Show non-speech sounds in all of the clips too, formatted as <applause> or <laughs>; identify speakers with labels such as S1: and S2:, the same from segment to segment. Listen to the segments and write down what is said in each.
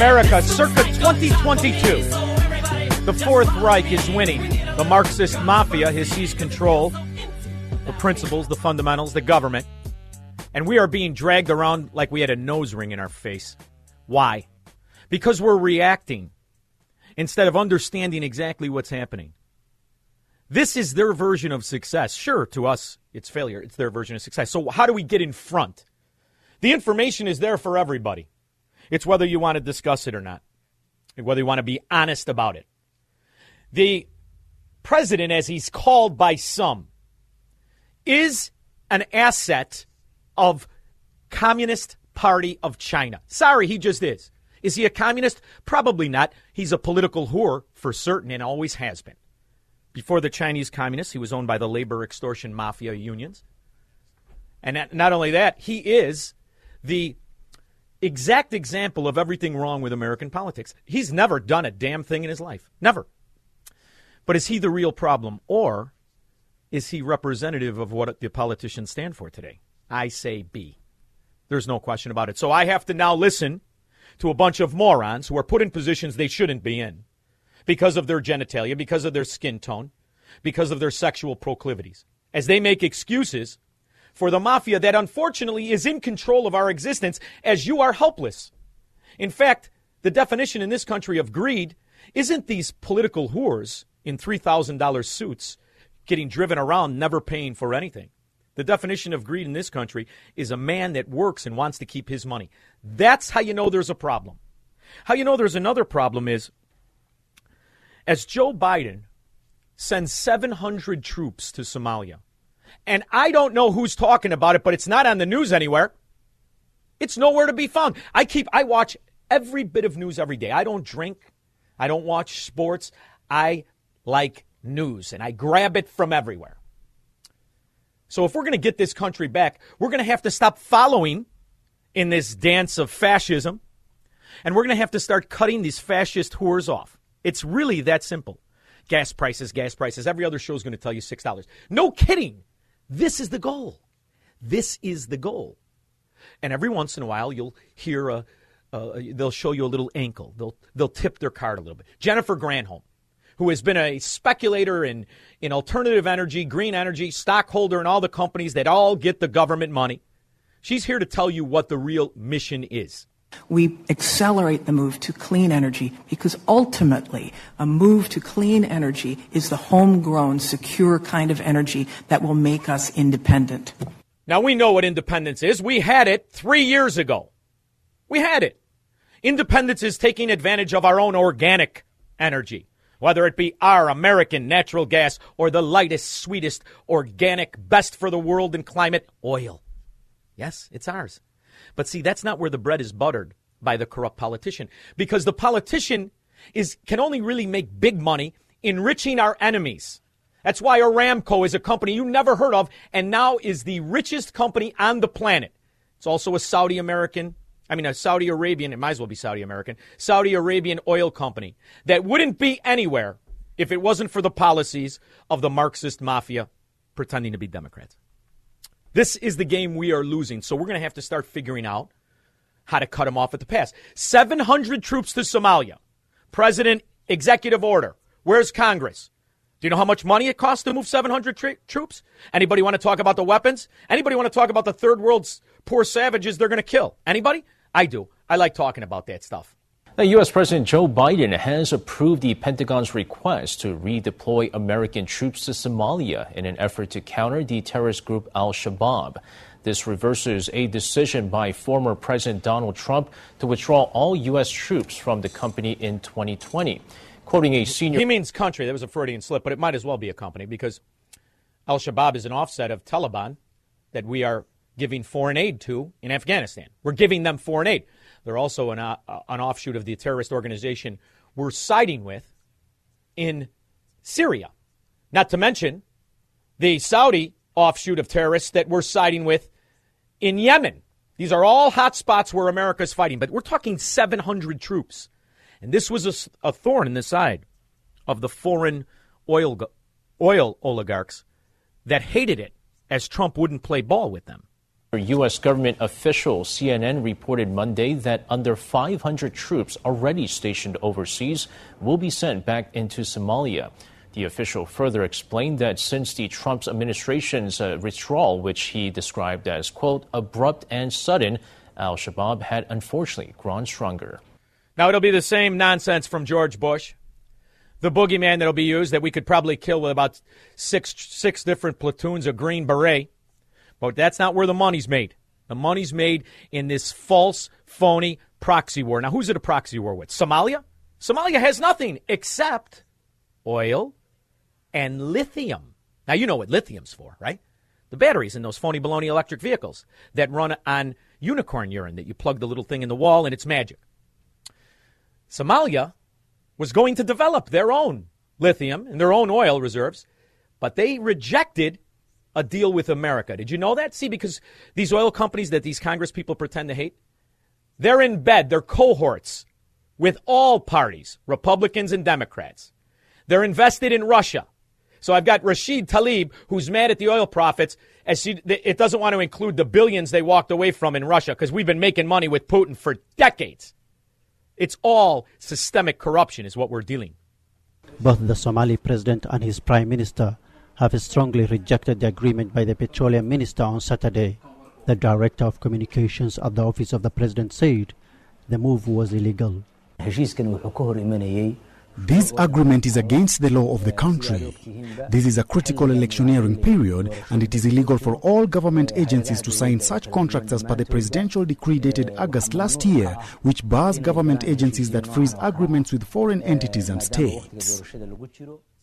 S1: America, circa
S2: this looks like a
S1: 2022.
S2: job for me, so everybody
S1: The Fourth Reich is winning. The Marxist mafia has seized control, the principles, the fundamentals, the government. And we are being dragged around like we had a nose ring in our face. Why? Because we're reacting instead of understanding exactly what's happening. This is their version of success. Sure, to us, it's failure. It's their version of success. So, how do we get in front? The information is there for everybody. It's whether you want to discuss it or not, whether you want to be honest about it. The president, as he's called by some, is an asset of Communist Party of China. Sorry, he just is. Is he a communist? Probably not. He's a political whore for certain and always has been. Before the Chinese communists, he was owned by the labor extortion mafia unions. And not- only that, he is the exact example of everything wrong with American politics. He's never done a damn thing in his life. Never. But is he the real problem or is he representative of what the politicians stand for today? I say B. There's no question about it. So I have to now listen to a bunch of morons who are put in positions they shouldn't be in because of their genitalia, because of their skin tone, because of their sexual proclivities, as they make excuses for the mafia that unfortunately is in control of our existence as you are helpless. In fact, the definition in this country of greed isn't these political whores in $3,000 suits getting driven around, never paying for anything. The definition of greed in this country is a man that works and wants to keep his money. That's how you know there's a problem. How you know there's another problem is as Joe Biden sends 700 troops to Somalia, and I don't know who's talking about it, but it's not on the news anywhere. It's nowhere to be found. I keep, I watch every bit of news every day. I don't drink. I don't watch sports. I like news and I grab it from everywhere. So if we're going to get this country back, we're going to have to stop following in this dance of fascism and we're going to have to start cutting these fascist whores off. It's really that simple. Gas prices, gas prices. Every other show is going to tell you $6. No kidding. This is the goal. This is the goal. And every once in a while, you'll hear a, uh, they'll show you a little ankle. They'll, they'll tip their card a little bit. Jennifer Granholm, who has been a speculator in, in alternative energy, green energy, stockholder in all the companies that all get the government money. She's here to tell you what the real mission is.
S3: We accelerate the move to clean energy because ultimately a move to clean energy is the homegrown, secure kind of energy that will make us independent.
S1: Now we know what independence is. We had it three years ago. We had it. Independence is taking advantage of our own organic energy, whether it be our American natural gas or the lightest, sweetest, organic, best for the world and climate oil. Yes, it's ours. But see, that's not where the bread is buttered by the corrupt politician because the politician is can only really make big money enriching our enemies. That's why Aramco is a company you never heard of and now is the richest company on the planet. It's also a Saudi American, I mean, a Saudi Arabian, it might as well be Saudi American, Saudi Arabian oil company that wouldn't be anywhere if it wasn't for the policies of the Marxist mafia pretending to be Democrats. This is the game we are losing. So we're going to have to start figuring out how to cut them off at the pass. 700 troops to Somalia. President executive order. Where's Congress? Do you know how much money it costs to move 700 tra- troops? Anybody want to talk about the weapons? Anybody want to talk about the third world's poor savages they're going to kill? Anybody? I do. I like talking about that stuff.
S4: Now, U.S. President Joe Biden has approved the Pentagon's request to redeploy American troops to Somalia in an effort to counter the terrorist group Al Shabaab. This reverses a decision by former President Donald Trump to withdraw all U.S. troops from the company in 2020. Quoting a senior.
S1: He means country. That was a Freudian slip, but it might as well be a company because Al Shabaab is an offset of Taliban that we are giving foreign aid to in Afghanistan. We're giving them foreign aid. They're also an, uh, an offshoot of the terrorist organization we're siding with in Syria. Not to mention the Saudi offshoot of terrorists that we're siding with in Yemen. These are all hot spots where America's fighting, but we're talking 700 troops. And this was a, a thorn in the side of the foreign oil, oil oligarchs that hated it as Trump wouldn't play ball with them.
S4: U.S. government official CNN reported Monday that under 500 troops already stationed overseas will be sent back into Somalia. The official further explained that since the Trump administration's uh, withdrawal, which he described as, quote, abrupt and sudden, al Shabaab had unfortunately grown stronger.
S1: Now, it'll be the same nonsense from George Bush. The boogeyman that'll be used that we could probably kill with about six, six different platoons of Green Beret. But that's not where the money's made. The money's made in this false, phony proxy war. Now, who's it a proxy war with? Somalia? Somalia has nothing except oil and lithium. Now, you know what lithium's for, right? The batteries in those phony baloney electric vehicles that run on unicorn urine that you plug the little thing in the wall and it's magic. Somalia was going to develop their own lithium and their own oil reserves, but they rejected a deal with America. Did you know that? See, because these oil companies that these Congress people pretend to hate, they're in bed, they're cohorts with all parties, Republicans and Democrats. They're invested in Russia. So I've got Rashid Tlaib, who's mad at the oil profits, as she, it doesn't want to include the billions they walked away from in Russia because we've been making money with Putin for decades. It's all systemic corruption, is what we're dealing.
S5: Both the Somali president and his prime minister have strongly rejected the agreement by the petroleum minister on Saturday. The director of communications at the office of the president said the move was illegal.
S6: This agreement is against the law of the country. This is a critical electioneering period, and it is illegal for all government agencies to sign such contracts as per the presidential decree dated August last year, which bars government agencies that freeze agreements with foreign entities and states.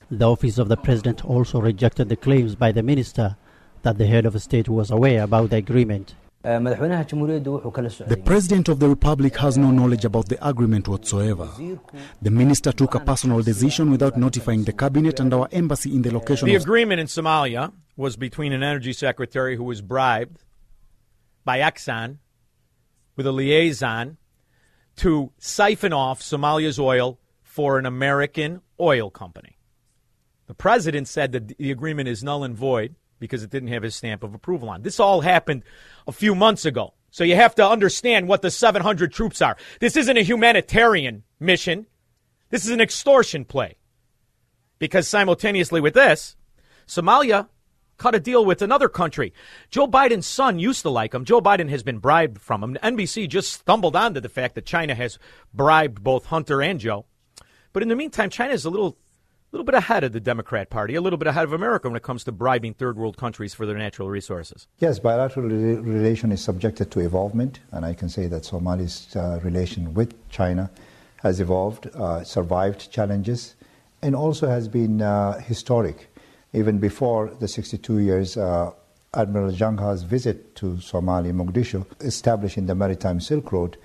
S5: The office of the president also rejected the claims by the minister that the head of state was aware about the agreement.
S6: The President of the Republic has no knowledge about the agreement whatsoever. The minister took a personal decision without notifying the cabinet and our embassy in the location
S1: The
S6: of
S1: agreement in Somalia was between an energy secretary who was bribed by Exxon with a liaison to siphon off Somalia's oil for an American oil company. The president said that the agreement is null and void because it didn't have his stamp of approval on. This all happened a few months ago. So you have to understand what the 700 troops are. This isn't a humanitarian mission. This is an extortion play. Because simultaneously with this, Somalia cut a deal with another country. Joe Biden's son used to like him. Joe Biden has been bribed from him. NBC just stumbled onto the fact that China has bribed both Hunter and Joe. But in the meantime, China is a little a little bit ahead of the Democrat Party, a little bit ahead of America when it comes to bribing third world countries for their natural resources.
S7: Yes, bilateral re- relation is subjected to evolvement, and I can say that Somalia's uh, relation with China has evolved, uh, survived challenges, and also has been uh, historic. Even before the 62 years, uh, Admiral Zheng He's visit to Somalia, Mogadishu, establishing the Maritime Silk Road,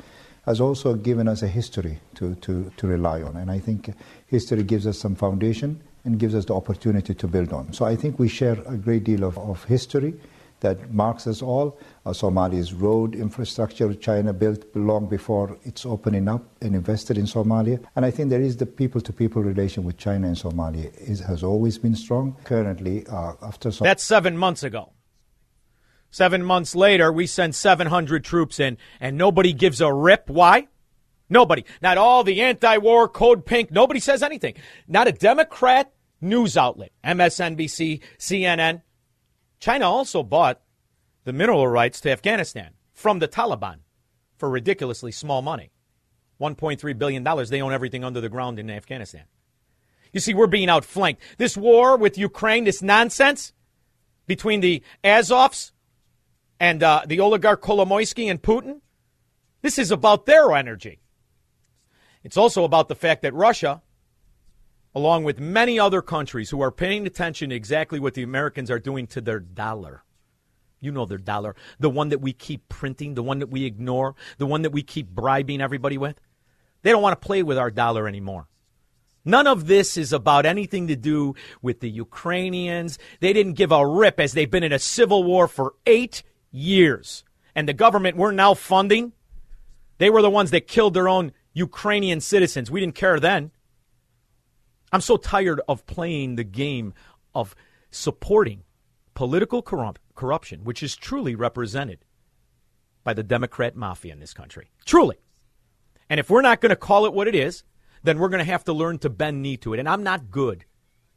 S7: has also given us a history to, to, to rely on. And I think history gives us some foundation and gives us the opportunity to build on. So I think we share a great deal of, of history that marks us all. Uh, Somalia's road infrastructure, China built long before it's opening up and invested in Somalia. And I think there is the people to people relation with China and Somalia is, has always been strong. Currently, uh, after Som-
S1: That's seven months ago. Seven months later, we send 700 troops in, and nobody gives a rip. Why? Nobody. Not all the anti war code pink. Nobody says anything. Not a Democrat news outlet, MSNBC, CNN. China also bought the mineral rights to Afghanistan from the Taliban for ridiculously small money. $1.3 billion. They own everything under the ground in Afghanistan. You see, we're being outflanked. This war with Ukraine, this nonsense between the Azovs and uh, the oligarch Kolomoisky and Putin, this is about their energy. It's also about the fact that Russia, along with many other countries who are paying attention to exactly what the Americans are doing to their dollar, you know their dollar, the one that we keep printing, the one that we ignore, the one that we keep bribing everybody with, they don't want to play with our dollar anymore. None of this is about anything to do with the Ukrainians. They didn't give a rip as they've been in a civil war for eight years. And the government we're now funding, they were the ones that killed their own Ukrainian citizens. We didn't care then. I'm so tired of playing the game of supporting political corrupt- corruption, which is truly represented by the Democrat mafia in this country. Truly. And if we're not going to call it what it is, then we're going to have to learn to bend knee to it. And I'm not good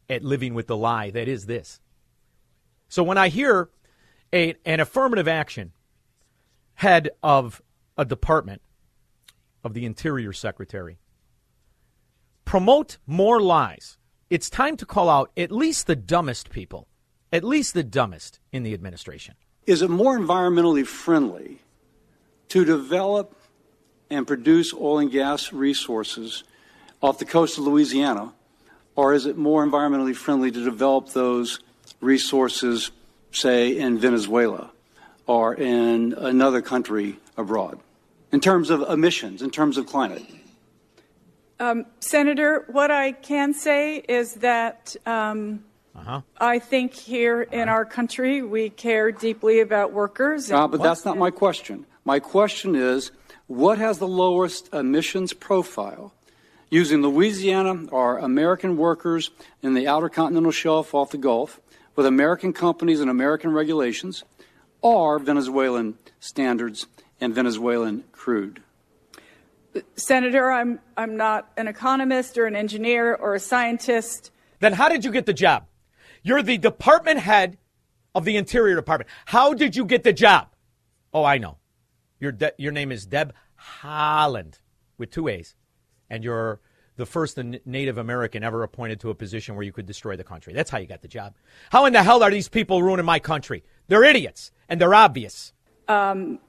S1: at living with the lie that is this. So when I hear a, an affirmative action head of a department of the Interior Secretary promote more lies, it's time to call out at least the dumbest people, at least the dumbest in the administration.
S8: Is it more environmentally friendly to develop and produce oil and gas resources off the coast of Louisiana, or is it more environmentally friendly to develop those resources, say, in Venezuela or in another country abroad, in terms of emissions, in terms of climate?
S9: Um, Senator, what I can say is that um,
S1: uh-huh.
S9: I think here in our country we care deeply about workers.
S8: Uh, but that's not my question. My question is what has the lowest emissions profile? Using Louisiana or American workers in the outer continental shelf off the Gulf with American companies and American regulations, or Venezuelan standards and Venezuelan crude?
S9: Senator, I'm, I'm not an economist or an engineer or a scientist.
S1: Then how did you get the job? You're the department head of the Interior Department. How did you get the job? Oh, I know. Your, De- your name is Deb Haaland with two A's, and you're the first Native American ever appointed to a position where you could destroy the country. That's how you got the job. How in the hell are these people ruining my country? They're idiots, and they're obvious.
S9: Um,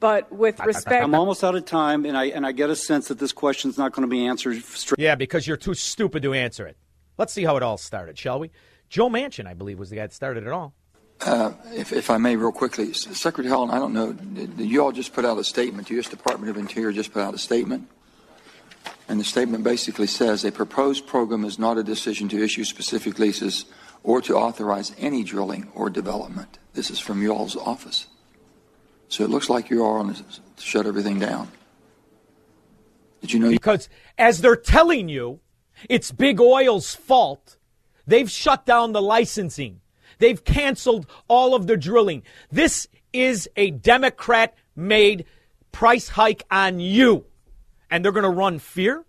S9: but with <laughs> respect,
S8: I'm almost out of time, and I and I get a sense that this question is not going to be answered straight.
S1: Yeah, because you're too stupid to answer it. Let's see how it all started, shall we? Joe Manchin, I believe, was the guy that started it all.
S10: Uh, if, if, I may, real quickly, Secretary Haaland, I don't know, did, did you all just put out a statement? The U.S. Department of Interior just put out a statement, and the statement basically says a proposed program is not a decision to issue specific leases or to authorize any drilling or development. This is from you all's office. So it looks like you are on to shut everything down. Did you know?
S1: Because as they're telling you, it's Big Oil's fault. They've shut down the licensing. They've canceled all of the drilling. This is a Democrat made price hike on you. And they're going to run fear.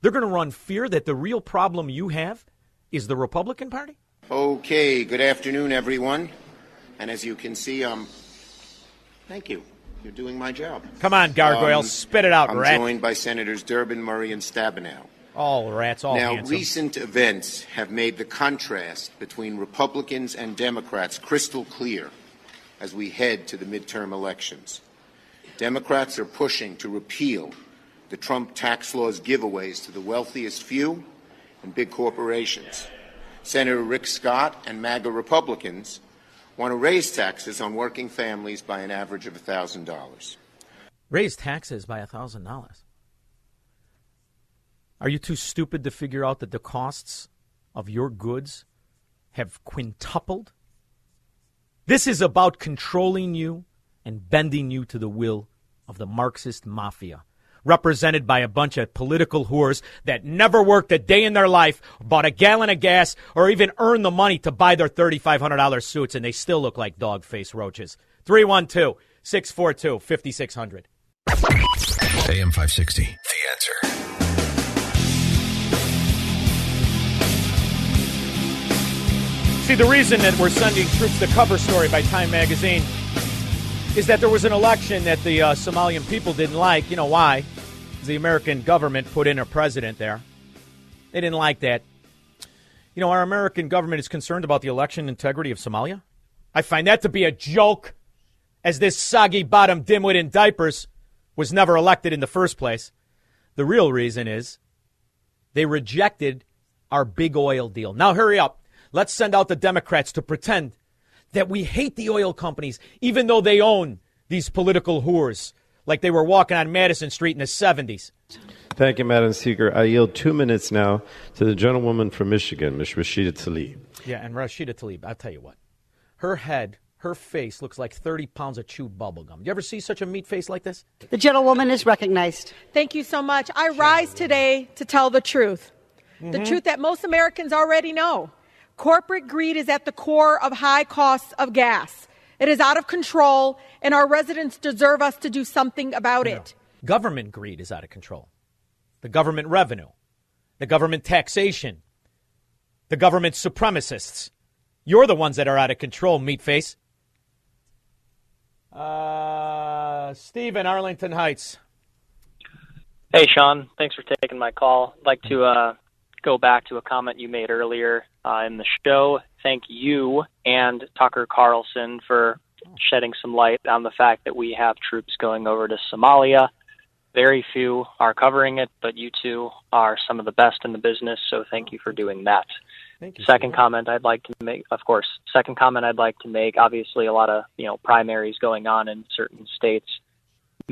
S1: They're going to run fear that the real problem you have is the Republican Party.
S11: Okay, good afternoon, everyone. And as you can see, um, thank you. You're doing my job.
S1: Come on, Gargoyle,
S11: Um,
S1: spit it out,
S11: I'm
S1: rat.
S11: joined by Senators Durbin, Murray, and Stabenow.
S1: All rats, all
S11: now,
S1: handsome.
S11: recent events have made the contrast between Republicans and Democrats crystal clear as we head to the midterm elections. Democrats are pushing to repeal the Trump tax law's giveaways to the wealthiest few and big corporations. Senator Rick Scott and MAGA Republicans want to raise taxes on working families by an average of $1,000.
S1: Raise taxes by $1,000. Are you too stupid to figure out that the costs of your goods have quintupled? This is about controlling you and bending you to the will of the Marxist mafia, represented by a bunch of political whores that never worked a day in their life, bought a gallon of gas, or even earned the money to buy their $3,500 suits, and they still look like dog face roaches. 312 642 5600.
S12: AM 560. The answer.
S1: See, the reason that we're sending troops, the cover story by Time Magazine, is that there was an election that the uh, Somalian people didn't like. You know why? The American government put in a president there. They didn't like that. You know, our American government is concerned about the election integrity of Somalia. I find that to be a joke, as this soggy bottom dimwit in diapers was never elected in the first place. The real reason is they rejected our big oil deal. Now, hurry up. Let's send out the Democrats to pretend that we hate the oil companies, even though they own these political whores, like they were walking on Madison Street in the 70s.
S13: Thank you, Madam Speaker. I yield two minutes now to the gentlewoman from Michigan, Ms. Rashida Tlaib.
S1: Yeah, and Rashida Tlaib, I'll tell you what. Her head, her face looks like 30 pounds of chewed bubble gum. You ever see such a meat face like this?
S14: The gentlewoman is recognized.
S15: Thank you so much. I rise today to tell the truth. The
S1: Mhm.
S15: truth that most Americans already know. Corporate greed is at the core of high costs of gas. It is out of control, and our residents deserve us to do something about it.
S1: Government greed is out of control. The government revenue, the government taxation, the government supremacists. You're the ones that are out of control, meatface. Uh, Steve in Arlington Heights.
S16: Hey, Shaun. Thanks for taking my call. I'd like to uh, go back to a comment you made earlier uh, in the show. Thank you and Tucker Carlson for shedding some light on the fact that we have troops going over to Somalia. Very few are covering it, but you two are some of the best in the business, so thank you for doing that.
S1: Thank you.
S16: Second comment I'd like to make, of course, second comment I'd like to make, obviously a lot of, you know, primaries going on in certain states.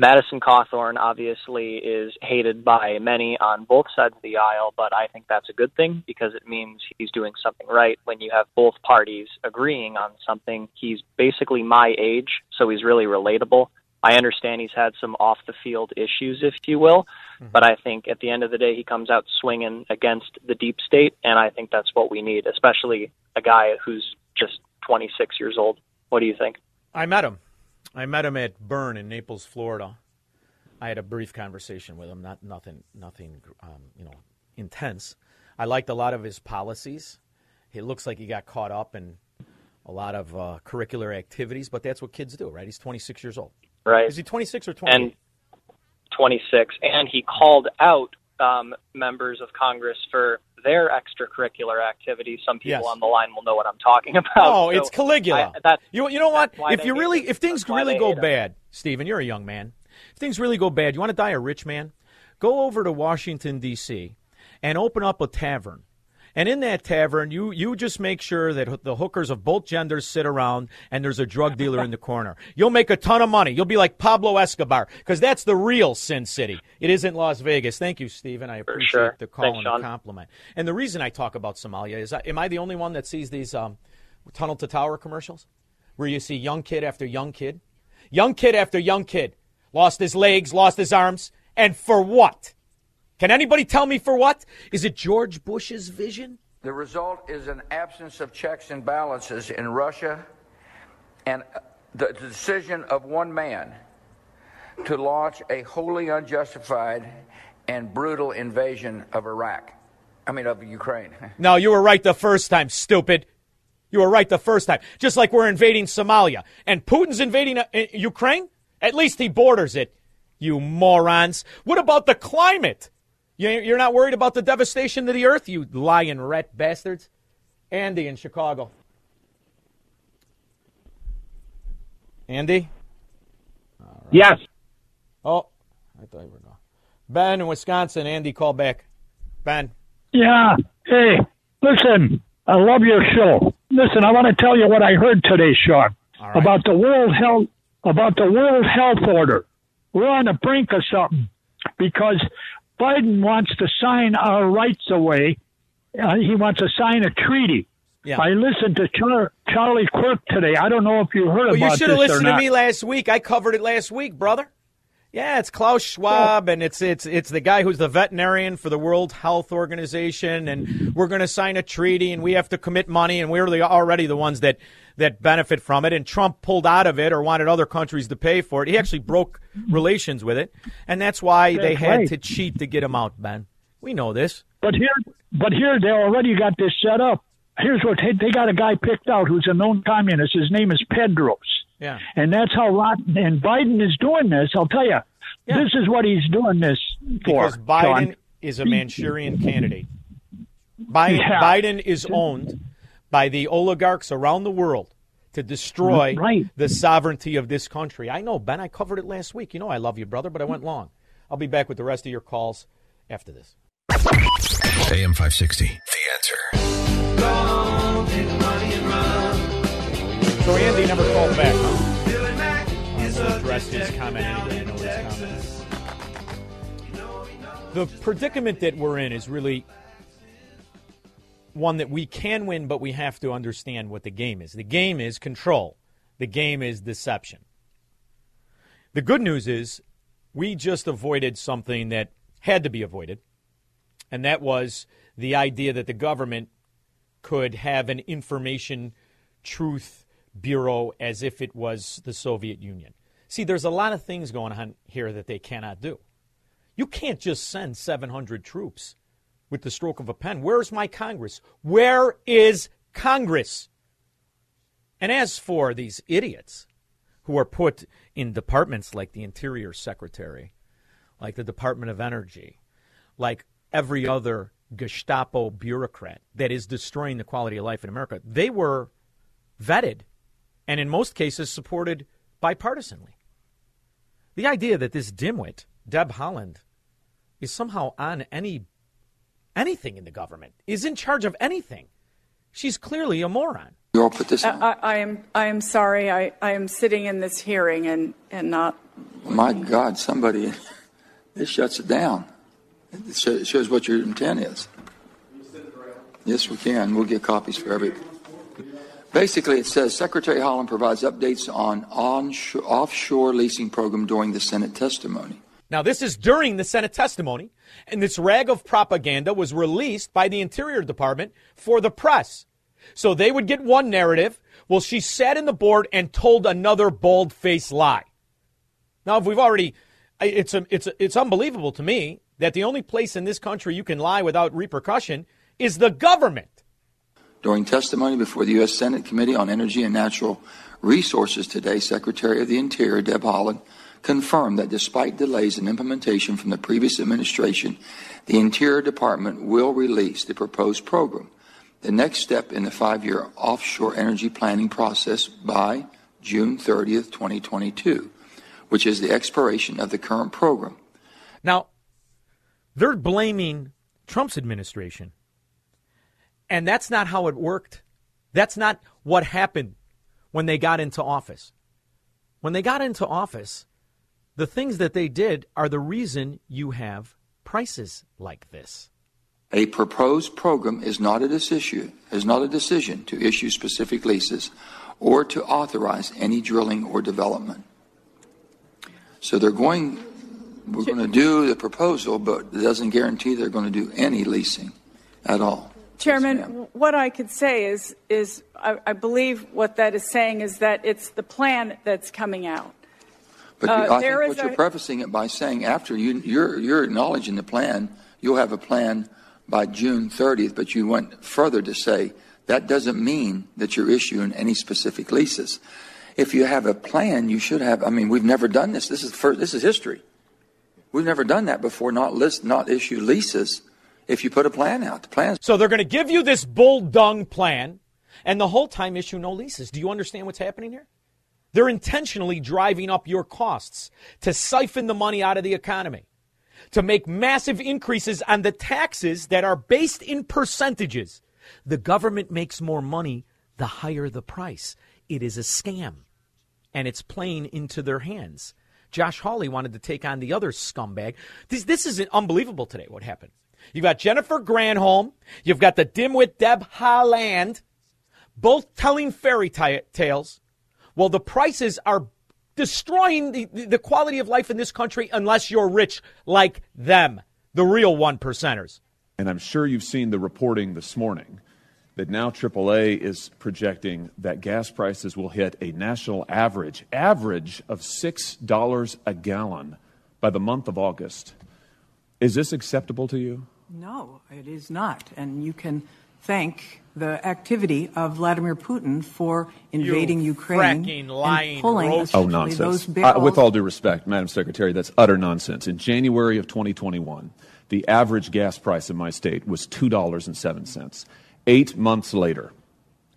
S16: Madison Cawthorn obviously is hated by many on both sides of the aisle, but I think that's a good thing because it means he's doing something right when you have both parties agreeing on something. He's basically my age, so he's really relatable. I understand he's had some off the field issues, if you will, mm-hmm. but I think at the end of the day, he comes out swinging against the deep state, and I think that's what we need, especially a guy who's just 26 years old. What do you think?
S1: I met him. I met him at Burn in Naples, Florida. I had a brief conversation with him, not nothing, nothing, um, you know, intense. I liked a lot of his policies. It looks like he got caught up in a lot of uh, curricular activities, but that's what kids do, right? He's 26 years old.
S16: Right.
S1: Is he 26 or 20?
S16: And 26, and he called out um, members of Congress for their extracurricular activities. Some people
S1: Yes.
S16: on the line will know what I'm talking about.
S1: Oh,
S16: So
S1: it's Caligula.
S16: I-
S1: you, you know what? If you really, if things really go bad, Stephen, you're a young man. If things really go bad, you want to die a rich man? Go over to Washington D.C. and open up a tavern. And in that tavern, you you just make sure that the hookers of both genders sit around and there's a drug dealer in the <laughs> corner. You'll make a ton of money. You'll be like Pablo Escobar because that's the real Sin City. It isn't Las Vegas. Thank you, Stephen. I appreciate
S16: sure.
S1: the call
S16: Thanks,
S1: and
S16: Shaun.
S1: the compliment. And the reason I talk about Somalia is, I, am I the only one that sees these um, tunnel to tower commercials where you see young kid after young kid, young kid after young kid lost his legs, lost his arms, and for what? Can anybody tell me for what? Is it George Bush's vision?
S17: The result is an absence of checks and balances in Russia and the decision of one man to launch a wholly unjustified and brutal invasion of Iraq. I mean, of Ukraine. <laughs>
S1: No, you were right the first time, stupid. You were right the first time. Just like we're invading Somalia. And Putin's invading uh, uh, Ukraine? At least he borders it. You morons. What about the climate? You- You're not worried about the devastation to the earth, you lying rat bastards? Andy in Chicago. Andy?
S18: Yes.
S1: Oh, I thought you were gone. Ben in Wisconsin. Andy, call back. Ben.
S18: Yeah. Hey, listen, I love your show. Listen, I want to tell you what I heard today, Shaun, about the World Health about the World Health Order. We're on the brink of something because Biden wants to sign our rights away. Uh, he wants to sign a treaty.
S1: Yeah.
S18: I listened to Char- Charlie Kirk today. I don't know if you heard
S1: Well,
S18: about
S1: you should
S18: this
S1: have listened to me last week. I covered it last week, brother. Yeah, it's Klaus Schwab, and it's it's it's the guy who's the veterinarian for the World Health Organization, and we're going to sign a treaty, and we have to commit money, and we're the, already the ones that that benefit from it. And Trump pulled out of it or wanted other countries to pay for it. He actually broke relations with it, and that's why they had
S18: right.
S1: to cheat to get him out. Ben, we know this.
S18: But here, but here they already got this set up. here's what they, they got a guy picked out who's a known communist. His name is Tedros.
S1: Yeah.
S18: And that's how Rot- and Biden is doing this. I'll tell you, this is what he's doing this for.
S1: Because Biden
S18: Shaun.
S1: is a Manchurian candidate. Biden,
S18: Yeah.
S1: Biden is owned by the oligarchs around the world to destroy
S18: Right.
S1: the sovereignty of this country. I know, Ben. I covered it last week. You know I love you, brother, but I went long. I'll be back with the rest of your calls after this.
S12: AM 560. The answer.
S1: So Andy never called back, huh? His comment anyway. I know his comment. The predicament that we're in is really one that we can win, but we have to understand what the game is. The game is control. The game is deception. The good news is we just avoided something that had to be avoided, and that was the idea that the government could have an information truth bureau as if it was the Soviet Union. See, there's a lot of things going on here that they cannot do. You can't just send 700 troops with the stroke of a pen. Where's my Congress? Where is Congress? And as for these idiots who are put in departments like the Interior Secretary, like the Department of Energy, like every other Gestapo bureaucrat that is destroying the quality of life in America, they were vetted and in most cases supported bipartisanly. The idea that this dimwit, Deb Haaland, is somehow on any anything in the government, is in charge of anything. She's clearly a moron.
S10: You all put this.
S9: Uh, I, I, I am I am sorry. I, I am sitting in this hearing and, and not.
S10: My God, somebody, <laughs> it shuts it down. It it shows what your intent is. Yes, we can. We'll get copies for every. Basically, it says Secretary Haaland provides updates on onshore, offshore leasing program during the Senate testimony.
S1: Now, this is during the Senate testimony, and this rag of propaganda was released by the Interior Department for the press. So they would get one narrative. Well, she sat in the board and told another bald faced lie. Now, if we've already, it's, a, it's, a, it's unbelievable to me that the only place in this country you can lie without repercussion is the government.
S10: During testimony before the U.S. Senate Committee on Energy and Natural Resources today, Secretary of the Interior Deb Haaland confirmed that despite delays in implementation from the previous administration, the Interior Department will release the proposed program, the next step in the five year offshore energy planning process by June 30th, 2022, which is the expiration of the current program.
S1: Now, they're blaming Trump's administration. And that's not how it worked. That's not what happened when they got into office. When they got into office, the things that they did are the reason you have prices like this.
S10: A proposed program is not a decision, is not a decision to issue specific leases or to authorize any drilling or development. So they're going, we're going to do the proposal, but it doesn't guarantee they're going to do any leasing at all.
S9: Chairman, what I could say is, is I, I believe what that is saying is that it's the plan that's coming out.
S10: But
S9: Uh,
S10: I think what
S9: is
S10: you're prefacing it by saying after you, you're, you're acknowledging the plan, you'll have a plan by June 30th, but you went further to say that doesn't mean that you're issuing any specific leases. If you have a plan, you should have. I mean, we've never done this. This is first, this is history. We've never done that before. Not list, not issue leases. If you put a plan out, the plan.
S1: So they're going to give you this bull dung plan and the whole time issue no leases. Do you understand what's happening here? They're intentionally driving up your costs to siphon the money out of the economy, to make massive increases on the taxes that are based in percentages. The government makes more money the higher the price. It is a scam, and it's playing into their hands. Josh Hawley wanted to take on the other scumbag. This, this is unbelievable today, what happened. You've got Jennifer Granholm, you've got the dimwit Deb Haaland, both telling fairy ta- tales. Well, the prices are destroying the, the quality of life in this country unless you're rich like them, the real one percenters.
S19: And I'm sure you've seen the reporting this morning that now AAA is projecting that gas prices will hit a national average, average of $6 a gallon by the month of August. Is this acceptable to you?
S3: No, it is not. And you can thank the activity of Vladimir Putin for invading
S1: You
S3: Ukraine
S1: fracking, lying,
S3: and pulling
S1: roach.
S19: Oh, nonsense.
S3: those
S19: Uh, with all due respect, Madam Secretary, that's utter nonsense. In January of 2021, the average gas price in my state was $2.07. Eight months later,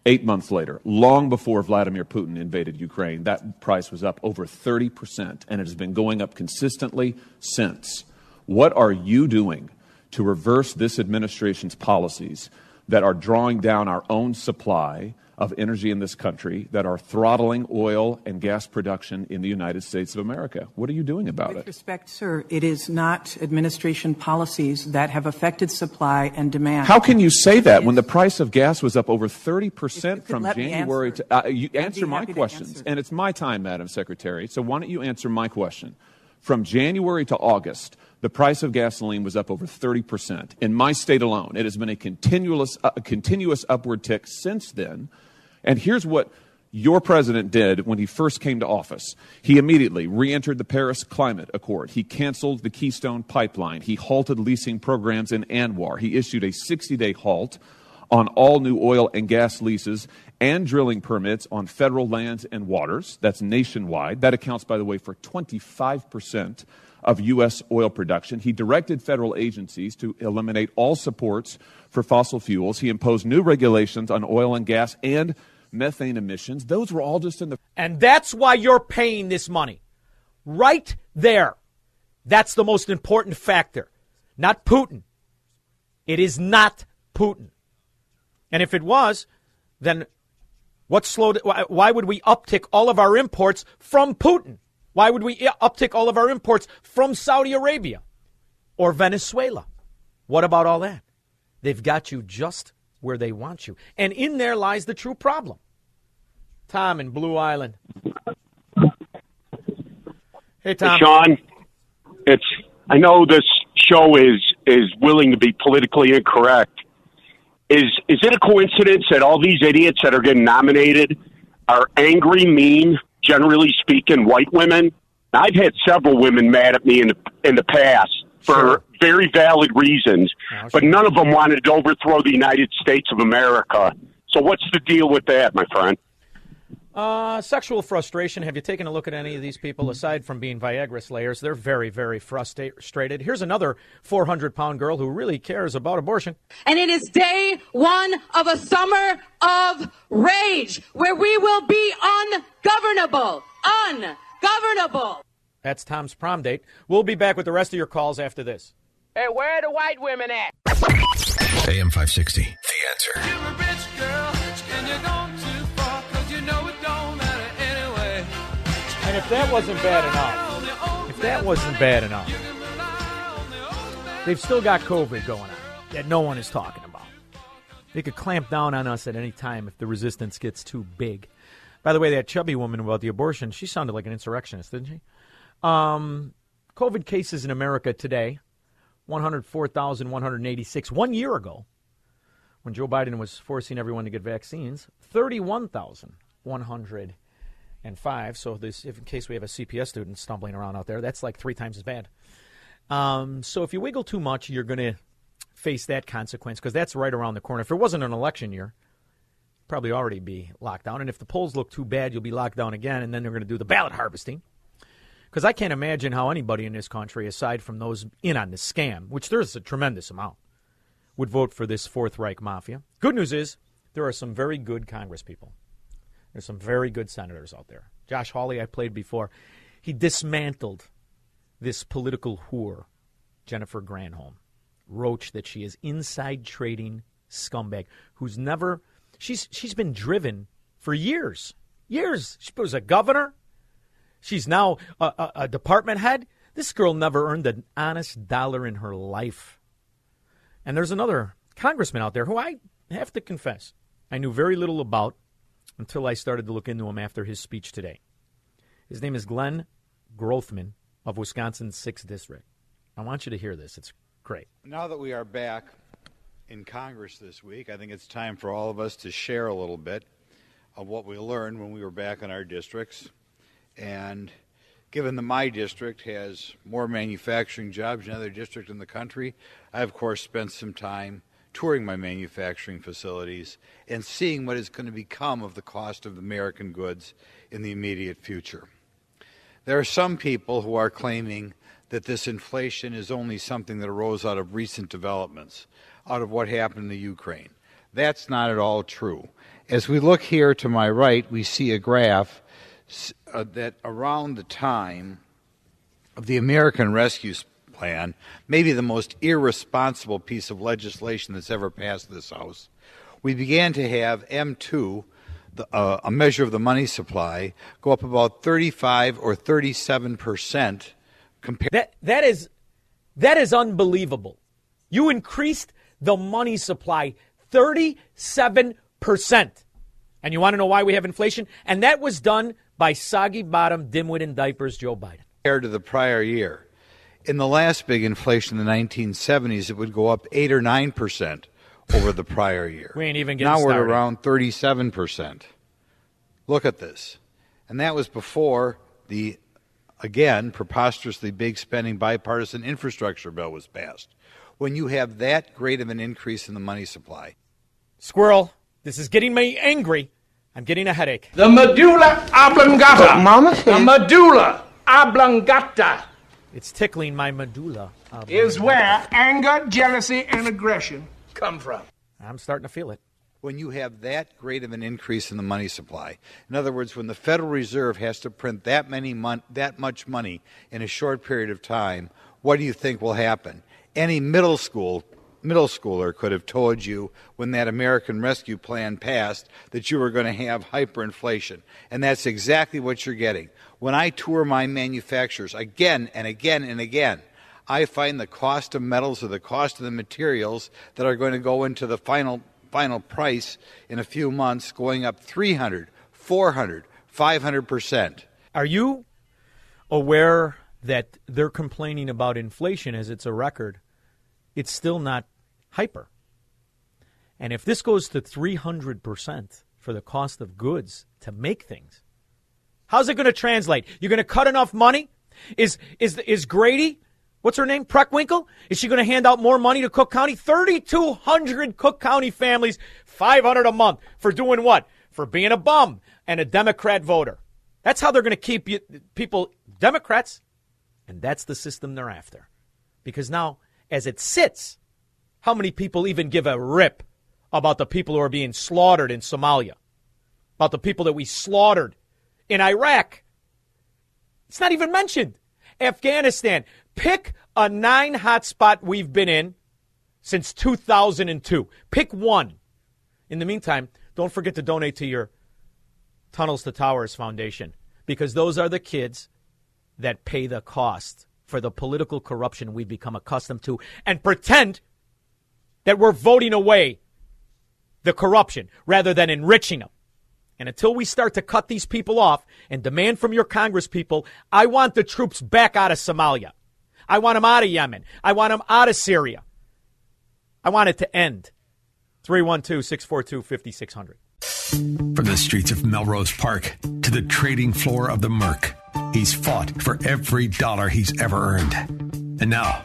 S19: eight months later, long before Vladimir Putin invaded Ukraine, that price was up over 30%, and it has been going up consistently since. What are you doing to reverse this administration's policies that are drawing down our own supply of energy in this country, that are throttling oil and gas production in the United States of America? What are you doing about
S3: With
S19: it?
S3: With respect, sir, it is not administration policies that have affected supply and demand.
S19: How can you say that when the price of gas was up over 30% from January
S3: answer.
S19: to. Uh, you
S3: I'd
S19: answer my questions.
S3: answer.
S19: And it's my time, Madam Secretary. So why don't you answer my question? From January to August, the price of gasoline was up over 30%. In my state alone, it has been a continuous, uh, a continuous upward tick since then. And here's what your president did when he first came to office. He immediately re entered the Paris Climate Accord. He canceled the Keystone Pipeline. He halted leasing programs in ANWR. He issued a 60 day halt on all new oil and gas leases and drilling permits on federal lands and waters. That's nationwide. That accounts, by the way, for 25% of U.S. oil production. He directed federal agencies to eliminate all supports for fossil fuels. He imposed new regulations on oil and gas and methane emissions. Those were all just in the.
S1: And that's why you're paying this money. Right there. That's the most important factor. Not Putin. It is not Putin. And if it was, then what slowed why, would we uptick all of our imports from Putin? Why would we uptick all of our imports from Saudi Arabia or Venezuela? What about all that? They've got you just where they want you. And in there lies the true problem. Tom in Blue Island. Hey, Tom.
S20: Shaun, it's I know this show is is willing to be politically incorrect. Is is it a coincidence that all these idiots that are getting nominated are angry, mean, generally speaking, white women? I've had several women mad at me in the in the past for very valid reasons, but none of them wanted to overthrow the United States of America. So what's the deal with that, my friend?
S1: Uh, sexual frustration. Have you taken a look at any of these people? Aside from being Viagra slayers, they're very, very frustrated. Here's another 400 pound girl who really cares about abortion.
S21: And it is day one of a summer of rage where we will be ungovernable. Ungovernable.
S1: That's Tom's prom date. We'll be back with the rest of your calls after this.
S2: Hey, where are the white women at?
S12: AM 560. The answer.
S1: And if that wasn't bad enough, if that wasn't bad enough, they've still got COVID going on that no one is talking about. They could clamp down on us at any time if the resistance gets too big. By the way, that chubby woman about the abortion, she sounded like an insurrectionist, didn't she? Um, COVID cases in America today 104,186. One year ago, when Joe Biden was forcing everyone to get vaccines, 31,105. So, this, if in case we have a CPS student stumbling around out there, that's like three times as bad. Um, so, if you wiggle too much, you're going to face that consequence because that's right around the corner. If it wasn't an election year, probably already be locked down. And if the polls look too bad, you'll be locked down again, and then they're going to do the ballot harvesting. Because I can't imagine how anybody in this country, aside from those in on the scam, which there's a tremendous amount, would vote for this Fourth Reich mafia. Good news is there are some very good Congress people. There's some very good senators out there. Josh Hawley, I played before. He dismantled this political whore, Jennifer Granholm. Roach that she is inside trading scumbag who's never she's she's been driven for years. Years. She was a governor. She's now a, a, a department head. This girl never earned an honest dollar in her life. And there's another congressman out there who I have to confess I knew very little about until I started to look into him after his speech today. His name is Glenn Grothman of Wisconsin's 6th District. I want you to hear this. It's great.
S22: Now that we are back in Congress this week, I think it's time for all of us to share a little bit of what we learned when we were back in our districts. And given that my district has more manufacturing jobs than other district in the country, I, of course, spent some time touring my manufacturing facilities and seeing what is going to become of the cost of American goods in the immediate future. There are some people who are claiming that this inflation is only something that arose out of recent developments, out of what happened in the Ukraine. That's not at all true. As we look here to my right, we see a graph uh, that around the time of the American Rescue Plan, maybe the most irresponsible piece of legislation that's ever passed this House, we began to have M2, the, uh, a measure of the money supply, go up about 35 or 37 percent compared.
S1: That that is that is unbelievable. You increased the money supply 37 percent, and you want to know why we have inflation? And that was done by soggy bottom dimwit in diapers Joe Biden.
S22: Compared to the prior year, in the last big inflation in the 1970s, it would go up eight or nine percent over the prior year.
S1: We ain't even getting
S22: now we're
S1: started.
S22: around 37 percent. Look at this, and that was before the again preposterously big spending bipartisan infrastructure bill was passed. When you have that great of an increase in the money supply,
S1: Squirrel, this is getting me angry. I'm getting a headache.
S23: The medulla oblongata. Mama The medulla oblongata
S1: It's tickling my medulla. Uh,
S23: is where anger, jealousy, and aggression come from.
S1: I'm starting to feel it.
S22: when you have that great of an increase in the money supply. In other words, when the Federal Reserve has to print that many mon- that much money in a short period of time, what do you think will happen? Any middle school middle schooler could have told you when that American Rescue Plan passed that you were going to have hyperinflation. And that's exactly what you're getting. When I tour my manufacturers again and again and again, I find the cost of metals or the cost of the materials that are going to go into the final final price in a few months going up 300, 400, 500%.
S1: Are you aware that they're complaining about inflation as it's a record? It's still not hyper. And if this goes to 300% for the cost of goods to make things, how's it going to translate? You're going to cut enough money? Is is is Grady, what's her name, Preckwinkle? Is she going to hand out more money to Cook County? 3,200 Cook County families, 500 a month for doing what? For being a bum and a Democrat voter. That's how they're going to keep you, people Democrats, and that's the system they're after. Because now, as it sits, how many people even give a rip about the people who are being slaughtered in Somalia? About the people that we slaughtered in Iraq? It's not even mentioned. Afghanistan. Pick a nine hotspot we've been in since 2002. Pick one. In the meantime, don't forget to donate to your Tunnels to Towers Foundation because those are the kids that pay the cost for the political corruption we've become accustomed to and pretend that we're voting away the corruption rather than enriching them. And until we start to cut these people off and demand from your Congress people, I want the troops back out of Somalia. I want them out of Yemen. I want them out of Syria. I want it to end. 312 642 5600.
S12: From the streets of Melrose Park to the trading floor of the Merc, he's fought for every dollar he's ever earned. And now,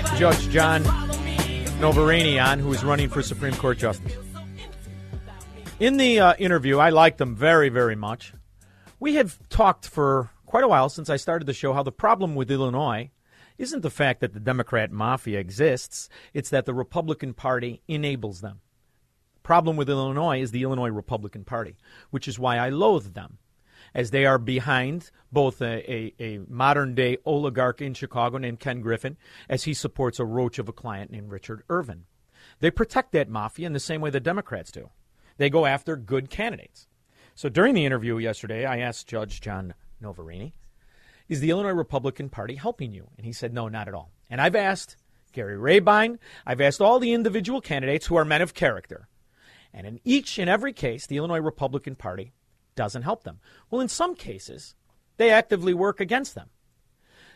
S1: Judge John Noverini on, who is running for Supreme Court Justice. In the uh, interview, I liked him very, very much. We have talked for quite a while since I started the show how the problem with Illinois isn't the fact that the Democrat mafia exists, it's that the Republican Party enables them. Problem with Illinois is the Illinois Republican Party, which is why I loathe them, as they are behind both a, a, a modern day oligarch in Chicago named Ken Griffin, as he supports a roach of a client named Richard Irvin. They protect that mafia in the same way the Democrats do. They go after good candidates. So during the interview yesterday, I asked Judge John Noverini, is the Illinois Republican Party helping you? And he said, no, not at all. And I've asked Gary Rabine, I've asked all the individual candidates who are men of character, And in each and every case, the Illinois Republican Party doesn't help them. Well, in some cases, they actively work against them.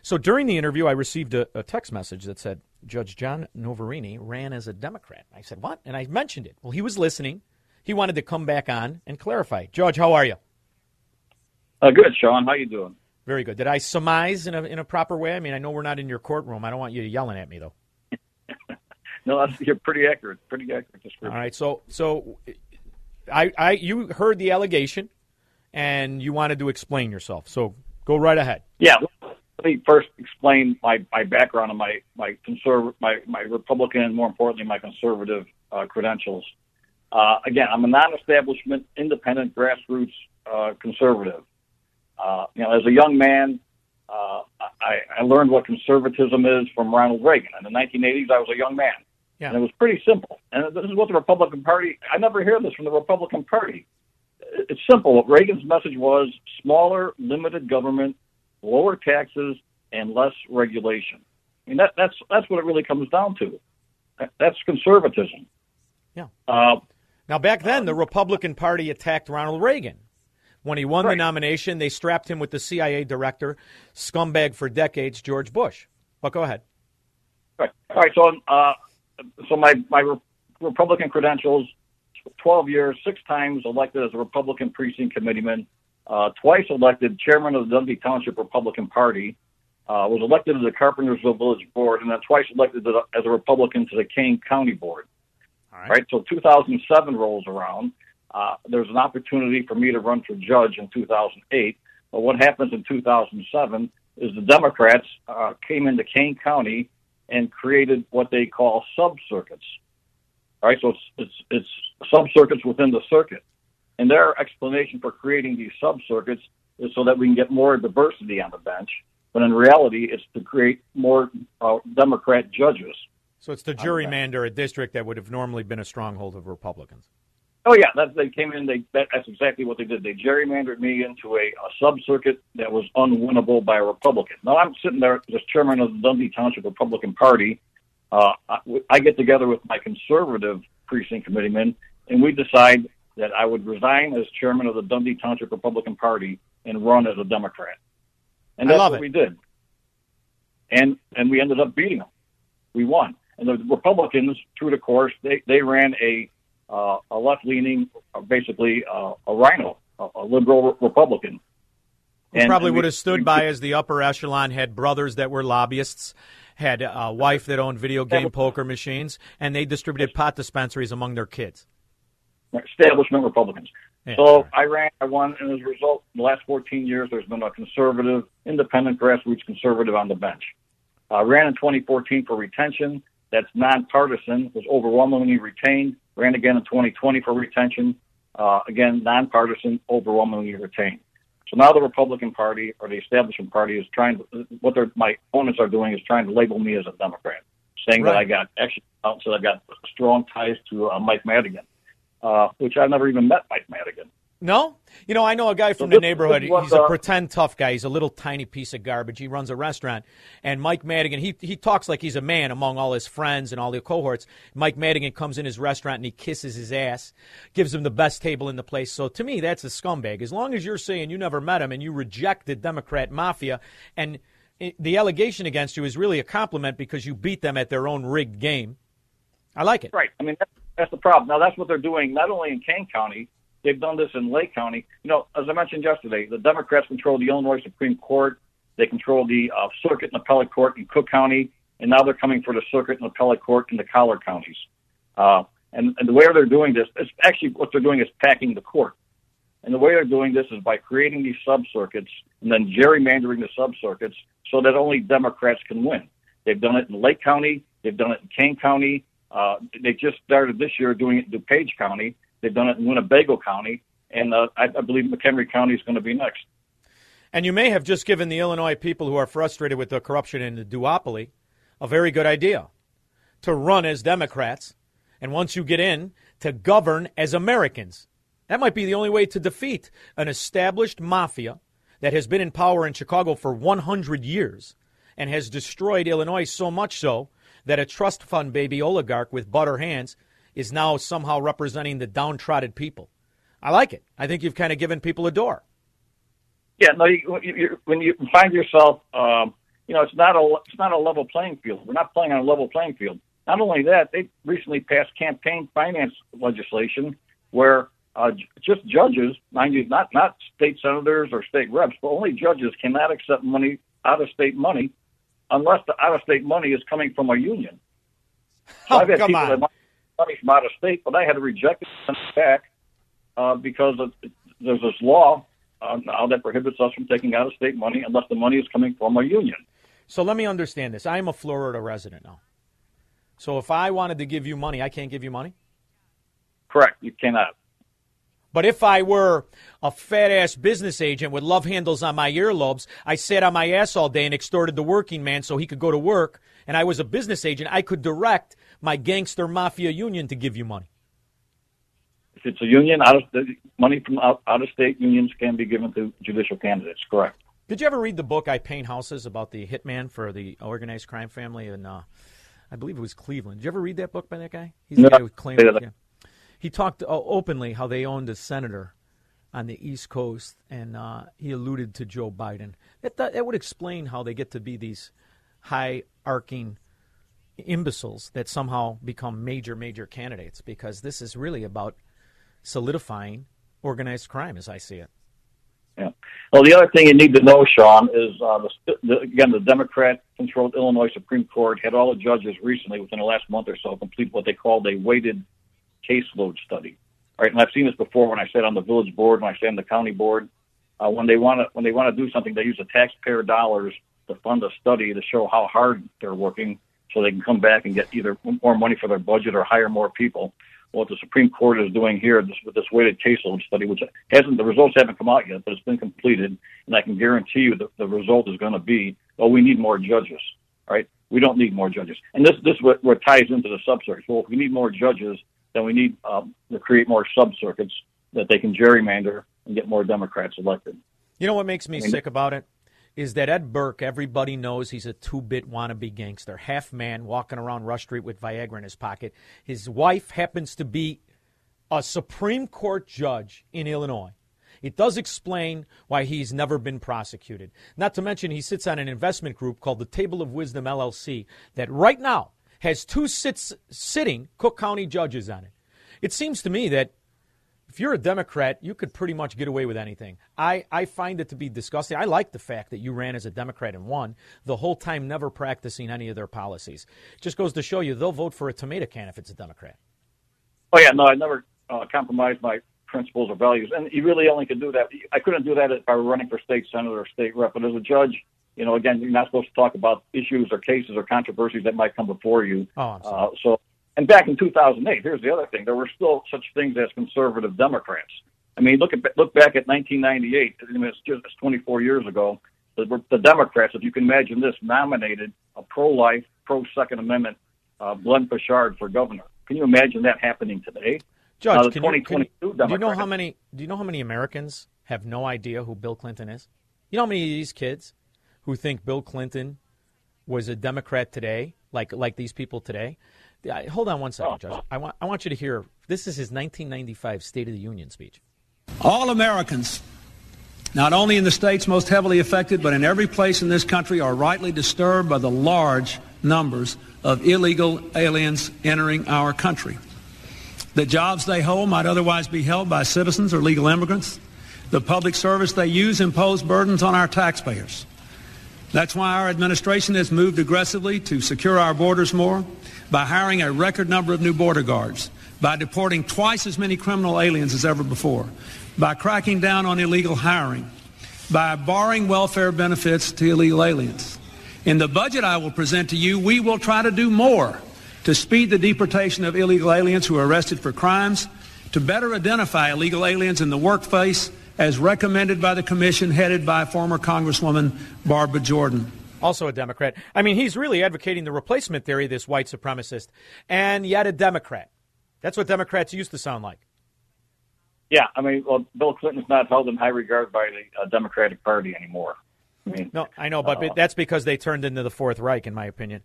S1: So during the interview, I received a, a text message that said, Judge John Noverini ran as a Democrat. I said, What? And I mentioned it. Well, he was listening. He wanted to come back on and clarify. Judge, how are you?
S24: Uh, good, Shaun. How you doing?
S1: Very good. Did I surmise in a, in a proper way? I mean, I know we're not in your courtroom. I don't want you yelling at me, though. <laughs>
S24: No, that's, you're pretty accurate. Pretty accurate description.
S1: All right. So, so I, I, you heard the allegation, and you wanted to explain yourself. So go right ahead.
S24: Yeah. Let me first explain my, my background and my my conserv my my Republican and more importantly my conservative uh, credentials. Uh, again, I'm a non-establishment, independent, grassroots uh, conservative. Uh, you know, as a young man, uh, I, I learned what conservatism is from Ronald Reagan. In the 1980s, I was a young man,
S1: Yeah.
S24: and it was pretty simple. And this is what the Republican Party. I never hear this from the Republican Party. It's simple. What Reagan's message was: smaller, limited government, lower taxes, and less regulation. I mean, that, that's that's what it really comes down to. That's conservatism.
S1: Yeah.
S24: Uh,
S1: Now, back then, the Republican Party attacked Ronald Reagan. When he won the nomination, they strapped him with the CIA director, scumbag for decades, George Bush. But go ahead.
S24: Right. All right. So, uh, so my my Re- Republican credentials: twelve years, six times elected as a Republican precinct committeeman, uh, twice elected chairman of the Dundee Township Republican Party, uh, was elected to the Carpentersville Village Board, and then twice elected to the, as a Republican to the Kane County Board.
S1: All
S24: right. So 2007 rolls around. Uh, there's an opportunity for me to run for judge in 2008. But what happens in 2007 is the Democrats uh, came into Kane County and created what they call sub circuits. All right, so it's it's it's sub circuits within the circuit, and their explanation for creating these subcircuits is so that we can get more diversity on the bench. But in reality, it's to create more uh, Democrat judges.
S1: So it's the gerrymander a district that would have normally been a stronghold of Republicans.
S24: Oh yeah, that, they came in. They that, that's exactly what they did. They gerrymandered me into a, a sub circuit that was unwinnable by a Republican. Now I'm sitting there as chairman of the Dundee Township Republican Party. Uh, I, I get together with my conservative precinct committeeman, and we decide that I would resign as chairman of the Dundee Township Republican Party and run as a Democrat. And that's what
S1: it.
S24: we did. And and we ended up beating them. We won. And the Republicans, through the course, they they ran a uh, a left leaning, uh, basically uh, a rhino, a, a liberal re- Republican.
S1: Who probably
S24: we-
S1: would have stood by as the upper echelon, had brothers that were lobbyists, had a wife that owned video game poker machines, and they distributed pot dispensaries among their kids.
S24: establishment Republicans.
S1: Yeah,
S24: so I ran, I won, and as a result, in the last 14 years, there's been a conservative, independent, grassroots conservative on the bench. I ran in 2014 for retention. That's nonpartisan. Was overwhelmingly retained. Ran again in 2020 for retention. Uh, again, nonpartisan, overwhelmingly retained. So now the Republican Party or the establishment party is trying to, what they're, my opponents are doing is trying to label me as a Democrat, saying that I got, actually, so I got strong ties to uh, Mike Madigan, uh, which I've never even met Mike Madigan.
S1: No? You know, I know a guy from
S24: So
S1: the neighborhood. He's a
S24: uh,
S1: pretend tough guy. He's a little tiny piece of garbage. He runs a restaurant. And Mike Madigan, he, he talks like he's a man among all his friends and all the cohorts. Mike Madigan comes in his restaurant and he kisses his ass, gives him the best table in the place. So to me, that's a scumbag. As long as you're saying you never met him and you reject the Democrat mafia, and the allegation against you is really a compliment because you beat them at their own rigged game. I like it.
S24: Right. I mean, that's, that's the problem. Now, that's what they're doing not only in Kane County, they've done this in Lake County. You know, as I mentioned yesterday, the Democrats control the Illinois Supreme Court. They control the uh, circuit and appellate court in Cook County, and now they're coming for the circuit and appellate court in the Collar counties. Uh, and, and the way they're doing this, it's actually what they're doing is packing the court. And the way they're doing this is by creating these sub circuits and then gerrymandering the sub circuits so that only Democrats can win. They've done it in Lake County. They've done it in Kane County. Uh, they just started this year doing it in DuPage County. They've done it in Winnebago County. And uh, I, I believe McHenry County is going to be next.
S1: And you may have just given the Illinois people who are frustrated with the corruption in the duopoly a very good idea to run as Democrats, and once you get in, to govern as Americans. That might be the only way to defeat an established mafia that has been in power in Chicago for 100 years and has destroyed Illinois so much so that a trust fund baby oligarch with butter hands is now somehow representing the downtrodden people. I like it. I think you've kind of given people a door.
S24: Yeah, no. You, you, you, when you find yourself, um, you know, it's not a it's not a level playing field. We're not playing on a level playing field. Not only that, they recently passed campaign finance legislation where uh, just judges, mind you, not not state senators or state reps, but only judges cannot accept money out of state money unless the out of state money is coming from a union. So
S1: Oh,
S24: I've had
S1: come
S24: people
S1: on.
S24: that money from out of state, but I had to reject it back uh, because of, there's this law uh, now that prohibits us from taking out of state money unless the money is coming from a union.
S1: So let me understand this. I am a Florida resident now. So if I wanted to give you money, I can't give you money?
S24: Correct. You cannot.
S1: But if I were a fat ass business agent with love handles on my earlobes, I sat on my ass all day and extorted the working man so he could go to work, and I was a business agent, I could direct my gangster mafia union to give you money.
S24: If it's a union, out of money from out, out of state unions can be given to judicial candidates. Correct.
S1: Did you ever read the book I Paint Houses about the hitman for the organized crime family in, uh, I believe it was Cleveland? Did you ever read that book by that guy? He's
S24: No.
S1: the guy who claimed.
S24: Yeah.
S1: Yeah. He talked uh, openly how they owned a senator on the East Coast, and uh, he alluded to Joe Biden. That, that that would explain how they get to be these high arcing imbeciles that somehow become major major candidates because this is really about solidifying organized crime as I see it.
S24: Yeah. Well, the other thing you need to know, Shaun, is uh, the, the, again the Democrat-controlled Illinois Supreme Court had all the judges recently, within the last month or so, complete what they called a weighted caseload study. All right, and I've seen this before when I sat on the village board, when I sat on the county board. Uh, when they want to when they want to do something, they use the taxpayer dollars to fund a study to show how hard they're working, so they can come back and get either more money for their budget or hire more people. What the Supreme Court is doing here this, with this weighted caseload study, which hasn't the results haven't come out yet, but it's been completed, and I can guarantee you that the result is going to be, oh, we need more judges. right? we don't need more judges, and this this what, what ties into the subcircuits. Well, if we need more judges, then we need um, to create more subcircuits that they can gerrymander and get more Democrats elected.
S1: You know what makes me
S24: I mean-
S1: sick about it? Is that Ed Burke, everybody knows he's a two bit wannabe gangster, half man walking around Rush Street with Viagra in his pocket. His wife happens to be a Supreme Court judge in Illinois. It does explain why he's never been prosecuted. Not to mention, he sits on an investment group called the Table of Wisdom LLC that right now has two sits, sitting Cook County judges on it. It seems to me that if you're a Democrat, you could pretty much get away with anything. I, I find it to be disgusting. I like the fact that you ran as a Democrat and won the whole time, never practicing any of their policies. Just goes to show you they'll vote for a tomato can if it's a Democrat.
S24: Oh yeah, no, I never uh, compromised my principles or values, and you really only could do that. I couldn't do that if I were running for state senator or state rep. But as a judge, you know, again, you're not supposed to talk about issues or cases or controversies that might come before you.
S1: Oh, I'm
S24: Uh, so, and back in 2008, here's the other thing: there were still such things as conservative Democrats. I mean, look at look back at 1998. I mean, it's just it's 24 years ago. The, the Democrats, if you can imagine this, nominated a pro-life, pro-Second Amendment uh, Glenn Poshard for governor. Can you imagine that happening today?
S1: Judge,
S24: Uh, the
S1: can you, can you-
S24: 2022
S1: do you know how many? Do you know how many Americans have no idea who Bill Clinton is? You know how many of these kids who think Bill Clinton was a Democrat today, like like these people today? I- Hold on one second, Judge. Oh. I want I want you to hear. This is his 1995 State of the Union speech.
S25: All Americans, not only in the states most heavily affected, but in every place in this country, are rightly disturbed by the large numbers of illegal aliens entering our country. The jobs they hold might otherwise be held by citizens or legal immigrants. The public service they use impose burdens on our taxpayers. That's why our administration has moved aggressively to secure our borders more by hiring a record number of new border guards, by deporting twice as many criminal aliens as ever before, by cracking down on illegal hiring, by barring welfare benefits to illegal aliens. In the budget I will present to you, we will try to do more to speed the deportation of illegal aliens who are arrested for crimes, to better identify illegal aliens in the workplace as recommended by the commission headed by former Congresswoman Barbara Jordan.
S1: Also a Democrat. I mean, he's really advocating the replacement theory, this white supremacist, and yet a Democrat. That's what Democrats used to sound like.
S24: Yeah, I mean, well, Bill Clinton's not held in high regard by the uh, Democratic Party anymore. I mean,
S1: No, I know, but
S24: Uh,
S1: that's because they turned into the Fourth Reich, in my opinion.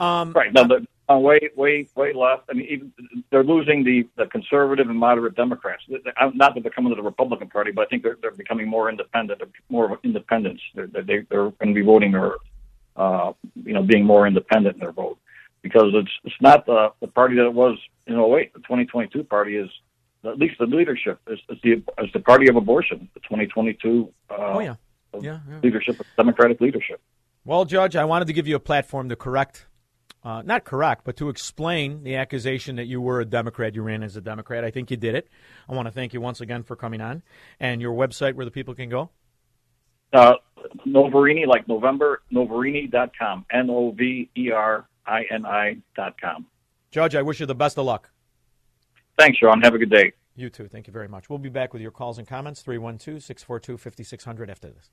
S1: Um,
S24: right. No, the, Uh, way, way, way left. I mean, even they're losing the, the conservative and moderate Democrats. Not that they're coming to the Republican Party, but I think they're, they're becoming more independent, more of independents. They're, they, they're going to be voting or, uh, you know, being more independent in their vote because it's it's not the, the party that it was in 08. The 2022 party is at least the leadership is, is the is the party of abortion. The 2022 uh,
S1: Oh, yeah. Yeah, yeah.
S24: leadership, Democratic leadership.
S1: Well, Judge, I wanted to give you a platform to correct, uh, not correct, but to explain the accusation that you were a Democrat, you ran as a Democrat. I think you did it. I want to thank you once again for coming on. And your website where the people can go?
S24: Uh, Noverini, like November, Noverini.com. N O V E R I N I dot com.
S1: Judge, I wish you the best of luck.
S24: Thanks, Shaun. Have a good day.
S1: You too. Thank you very much. We'll be back with your calls and comments 312 642 5600 after this.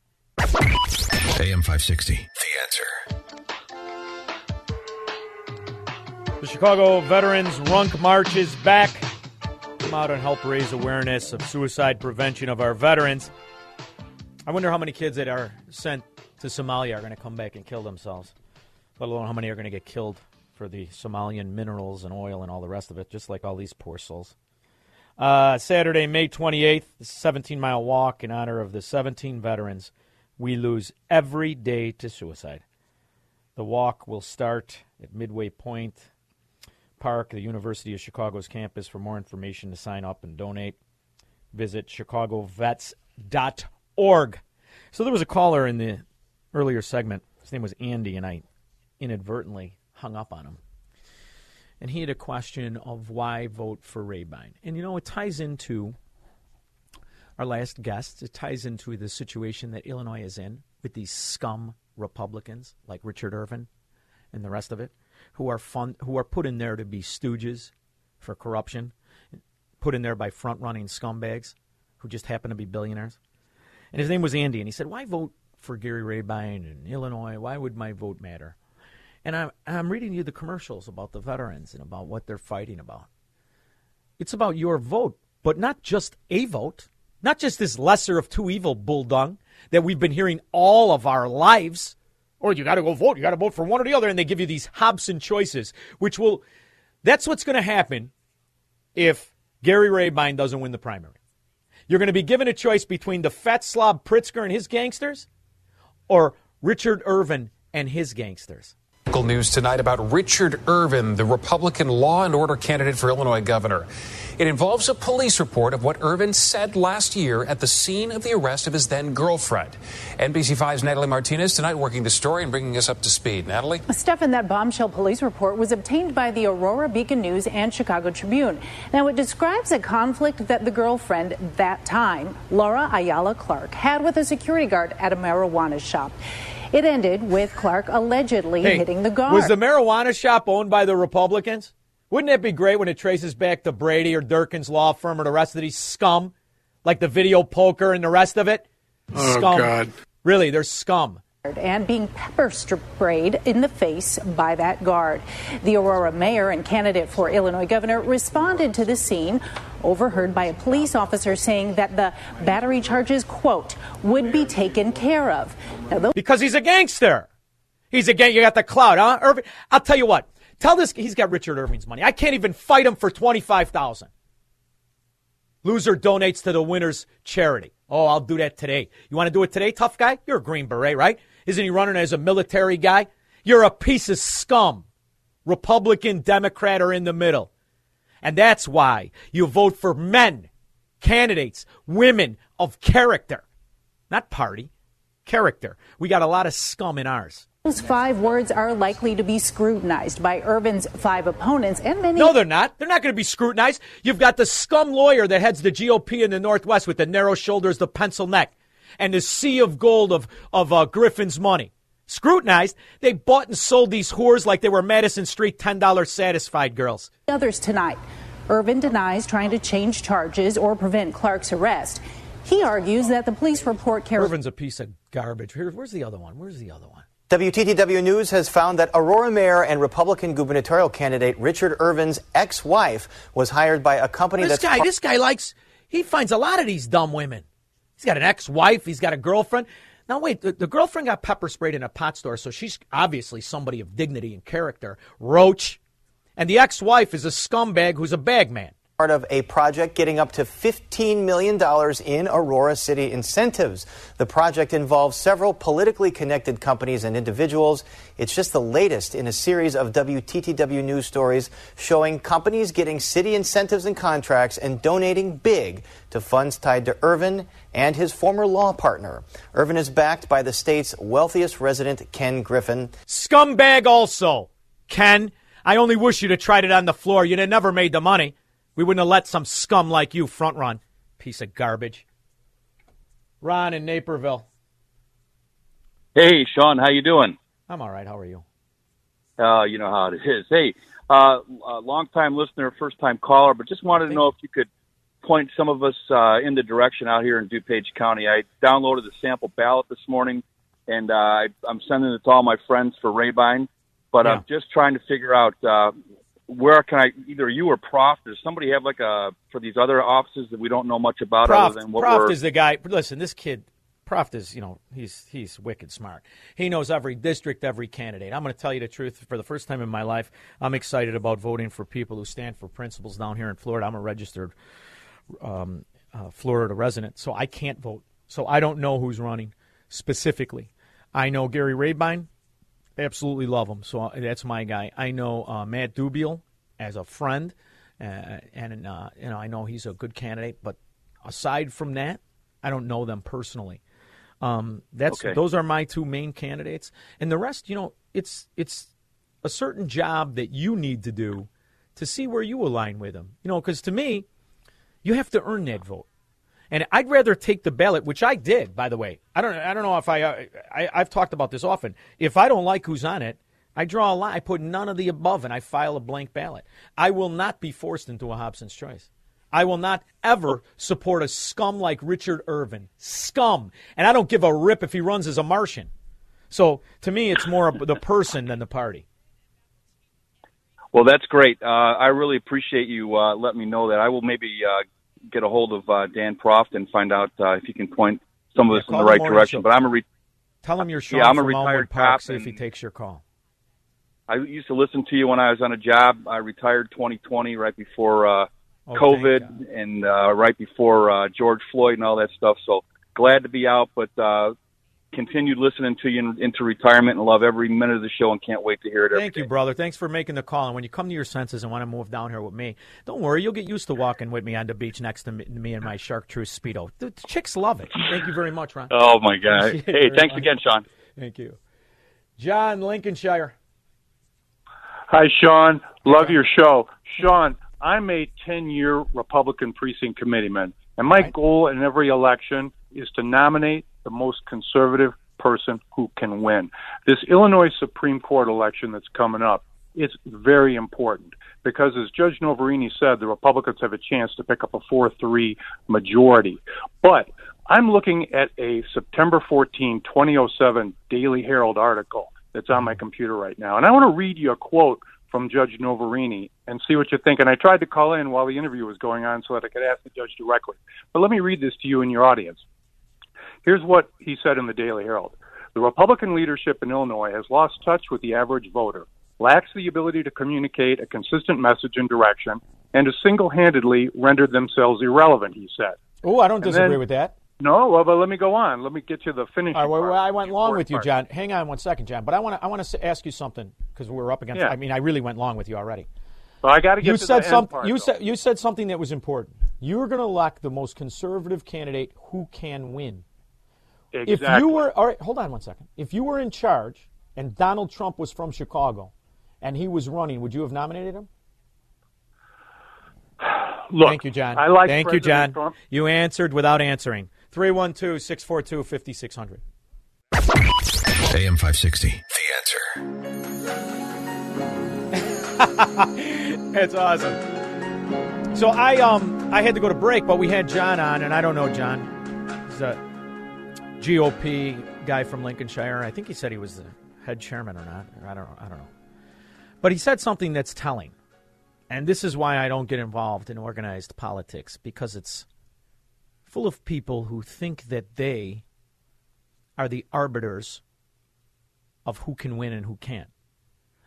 S12: AM 560. The answer.
S1: The Chicago Veterans Ruck March is back. Come out and help raise awareness of suicide prevention of our veterans. I wonder how many kids that are sent to Somalia are going to come back and kill themselves, let alone how many are going to get killed for the Somalian minerals and oil and all the rest of it, just like all these poor souls. Uh, Saturday, May 28th, the 17 mile walk in honor of the 17 veterans we lose every day to suicide. The walk will start at Midway Plaisance Park, the University of Chicago's campus. For more information to sign up and donate, visit chicagovets.org. So there was a caller in the earlier segment. His name was Andy, and I inadvertently hung up on him. And he had a question of why vote for Rabine. And you know, it ties into our last guest. It ties into the situation that Illinois is in with these scum Republicans like Richard Irvin and the rest of it, who are fun, who are put in there to be stooges for corruption, put in there by front running scumbags who just happen to be billionaires. And his name was Andy, and he said, "Why vote for Gary Rabine in Illinois? Why would my vote matter?" And I'm, I'm reading you the commercials about the veterans and about what they're fighting about. It's about your vote, but not just a vote, not just this lesser of two evil bulldung that we've been hearing all of our lives. Or you got to go vote. You got to vote for one or the other. And they give you these Hobson choices, which will, that's what's going to happen if Gary Rabine doesn't win the primary. You're going to be given a choice between the fat slob Pritzker and his gangsters or Richard Irvin and his gangsters.
S26: News tonight about Richard Irvin, the Republican law and order candidate for Illinois governor. It involves a police report of what Irvin said last year at the scene of the arrest of his then girlfriend. NBC5's Natalie Martinez tonight working the story and bringing us up to speed. Natalie?
S27: Stefan, that bombshell police report was obtained by the Aurora Beacon News and Chicago Tribune. Now, it describes a conflict that the girlfriend, that time, Laura Ayala Clark, had with a security guard at a marijuana shop. It ended with Clark allegedly
S1: Hey,
S27: hitting the guard.
S1: Was the marijuana shop owned by the Republicans? Wouldn't that be great when it traces back to Brady or Durkin's law firm or the rest of these scum, like the video poker and the rest of it?
S27: Oh,
S1: scum.
S27: God.
S1: Really, they're scum.
S27: And being pepper sprayed in the face by that guard. The Aurora mayor and candidate for Illinois governor responded to the scene, overheard by a police officer saying that the battery charges, quote, would be taken care of. Now,
S1: Because he's a gangster. He's a gang. You got the clout, huh? Irving. I'll tell you what. Tell this. He's got Richard Irving's money. I can't even fight him for twenty five thousand. Loser donates to the winner's charity. Oh, I'll do that today. You want to do it today, tough guy? You're a Green Beret, right? Isn't he running as a military guy? You're a piece of scum. Republican, Democrat, or in the middle. And that's why you vote for men, candidates, women of character, not party, character. We got a lot of scum in ours.
S27: Those five words are likely to be scrutinized by Irvin's five opponents and many.
S1: No, they're not. They're not going to be scrutinized. You've got the scum lawyer that heads the GOP in the Northwest with the narrow shoulders, the pencil neck, and the sea of gold of, of uh, Griffin's money. Scrutinized, they bought and sold these whores like they were Madison Street $10 satisfied girls.
S27: others tonight. Irvin denies trying to change charges or prevent Clark's arrest. He argues that the police report carries.
S1: Irvin's a piece of garbage. Here, where's the other one? Where's the other one?
S28: WTTW News has found that Aurora Mayor and Republican gubernatorial candidate Richard Irvin's ex-wife was hired by a company
S1: This
S28: that's
S1: guy,
S28: par-
S1: this guy likes, he finds a lot of these dumb women. He's got an ex wife, he's got a girlfriend. Now, wait, the, the girlfriend got pepper sprayed in a pot store, so she's obviously somebody of dignity and character. Roach, And the ex wife is a scumbag who's a bagman.
S28: Part of a project getting up to $15 million in Aurora City incentives. The project involves several politically connected companies and individuals. It's just the latest in a series of WTTW news stories showing companies getting city incentives and contracts and donating big to funds tied to Irvin and his former law partner. Irvin is backed by the state's wealthiest resident, Ken Griffin.
S1: Scumbag also. Ken, I only wish you'd have tried it on the floor. You'd have never made the money. We wouldn't have let some scum like you front run. Piece of garbage. Ron in Naperville.
S29: Hey, Shaun, how you doing?
S1: I'm all right. How are you?
S29: Uh, you know how it is. Hey, uh, uh, long time listener, first time caller, but just wanted to know if you could point some of us uh, in the direction out here in DuPage County. I downloaded the sample ballot this morning, and uh, I, I'm sending it to all my friends for Rabine. But I'm just trying to figure out uh, where can I either you or Proft. Does somebody have like a for these other offices that we don't know much about
S1: Proft,
S29: other than what we're
S1: is the guy. Listen, this kid, Proft is, you know, he's he's wicked smart. He knows every district, every candidate. I'm going to tell you the truth. For the first time in my life, I'm excited about voting for people who stand for principles down here in Florida. I'm a registered um, uh, Florida resident, so I can't vote. So I don't know who's running specifically. I know Gary Rabine. Absolutely love him. So uh, that's my guy. I know uh, Matt Dubiel as a friend, uh, and uh, you know I know he's a good candidate. But aside from that, I don't know them personally. Um, that's
S29: Okay.
S1: those are my two main candidates, and the rest, you know, it's it's a certain job that you need to do to see where you align with them. You know, because to me, you have to earn that vote. And I'd rather take the ballot, which I did, by the way. I don't. I don't know if I, uh, I. I've talked about this often. If I don't like who's on it, I draw a line. I put none of the above, and I file a blank ballot. I will not be forced into a Hobson's choice. I will not ever support a scum like Richard Irvin. Scum, and I don't give a rip if he runs as a Martian. So to me, it's more the person than the party.
S29: Well, that's great. Uh, I really appreciate you uh, letting me know that. I will maybe uh, get a hold of uh, Dan Proft and find out uh, if he can point some of us in the right direction.
S1: show.
S29: But I'm a re-
S1: Tell him you're Shaun
S29: yeah, I'm a retired
S1: Park.
S29: cop.
S1: See if he takes your call.
S29: I used to listen to you when I was on a job. I retired 2020, right before uh,
S1: Oh,
S29: COVID and uh, right before uh, George Floyd and all that stuff. So glad to be out, but uh, continued listening to you in, into retirement and love every minute of the show and can't wait to hear it. every
S1: Thank you, brother. Thanks for making the call. And when you come to your senses and want to move down here with me, don't worry. You'll get used to walking with me on the beach next to me, me and my Chartreuse Speedo. The the chicks love it. Thank you very much, Ron.
S29: Oh my God! Hey, thanks
S1: much.
S29: again, Shaun.
S1: Thank you. John, Lincolnshire.
S30: Hi, Shaun. Love your show. Shaun, I'm a 10 year Republican precinct committeeman, and my goal in every election is to nominate the most conservative person who can win. This Illinois Supreme Court election that's coming up, it's very important because, as Judge Noverini said, the Republicans have a chance to pick up a 4 3 majority. But I'm looking at a September 14, 2007 Daily Herald article that's on my computer right now. And I want to read you a quote from Judge Noverini and see what you think. And I tried to call in while the interview was going on so that I could ask the judge directly. But let me read this to you and your audience. Here's what he said in the Daily Herald. The Republican leadership in Illinois has lost touch with the average voter, lacks the ability to communicate a consistent message and direction, and has single handedly rendered themselves irrelevant, he said.
S1: Oh, I don't disagree
S30: then-
S1: with that.
S30: No, well, but let me go on. Let me get to the finish.
S1: Right, well, well, I went long with you, John. Hang on one second, John. But I want to I want to ask you something because we're up against.
S30: Yeah.
S1: I mean, I really went long with you already.
S30: Well, I got to get
S1: you
S30: to
S1: said something. You
S30: though.
S1: said you said something that was important. You were going to elect the most conservative candidate who can win. If you were all right, hold on one second. If you were in charge and Donald Trump was from Chicago and he was running, would you have nominated him? <sighs>
S30: Look,
S1: Thank you, John.
S30: I like
S1: Thank you, John.
S30: Trump.
S1: You answered without answering. 312 642 5600.
S12: AM 560. The answer. <laughs>
S1: That's awesome. So I um I had to go to break, but we had John on, and I don't know John. He's a GOP guy from Lincolnshire. I think he said he was the head chairman or not. I don't know. I don't know. But he said something that's telling, and this is why I don't get involved in organized politics because it's full of people who think that they are the arbiters of who can win and who can't.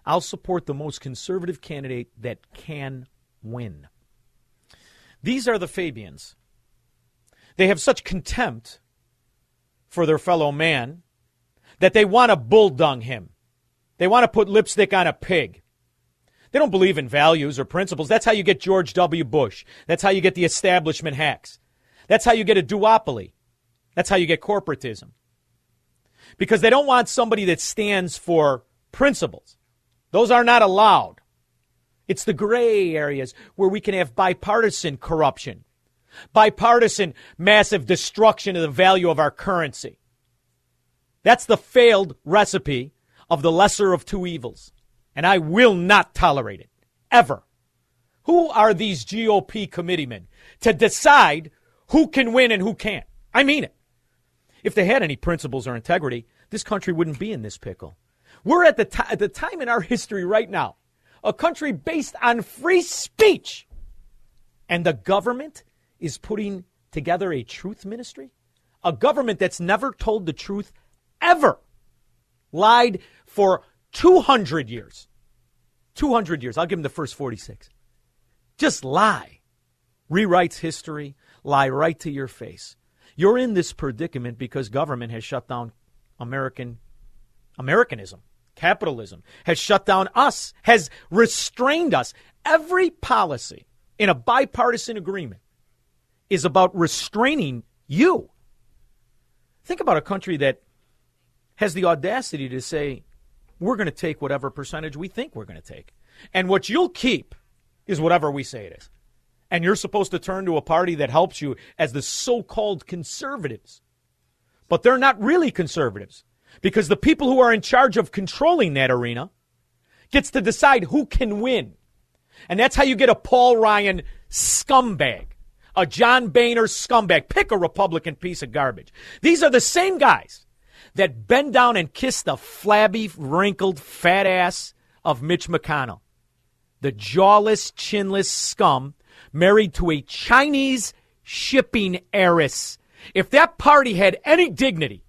S1: I'll support the most conservative candidate that can win. These are the Fabians. They have such contempt for their fellow man that they want to bulldung him. They want to put lipstick on a pig. They don't believe in values or principles. That's how you get George W. Bush. That's how you get the establishment hacks. That's how you get a duopoly. That's how you get corporatism. Because they don't want somebody that stands for principles. Those are not allowed. It's the gray areas where we can have bipartisan corruption, bipartisan massive destruction of the value of our currency. That's the failed recipe of the lesser of two evils. And I will not tolerate it. Ever. Who are these GOP committeemen to decide who can win and who can't? I mean it. If they had any principles or integrity, this country wouldn't be in this pickle. We're at the, t- at the time in our history right now, a country based on free speech. And the government is putting together a truth ministry? A government that's never told the truth ever. Lied for 200 years. 200 years. I'll give him the first 46. Just lie. Rewrites history, lie right to your face. You're in this predicament because government has shut down American Americanism, capitalism, has shut down us, has restrained us. Every policy in a bipartisan agreement is about restraining you. Think about a country that has the audacity to say, we're going to take whatever percentage we think we're going to take. And what you'll keep is whatever we say it is. And you're supposed to turn to a party that helps you as the so called conservatives. But they're not really conservatives because the people who are in charge of controlling that arena gets to decide who can win. And that's how you get a Paul Ryan scumbag, a John Boehner scumbag. Pick a Republican piece of garbage. These are the same guys that bend down and kiss the flabby, wrinkled, fat ass of Mitch McConnell. The jawless, chinless scum married to a Chinese shipping heiress. If that party had any dignity,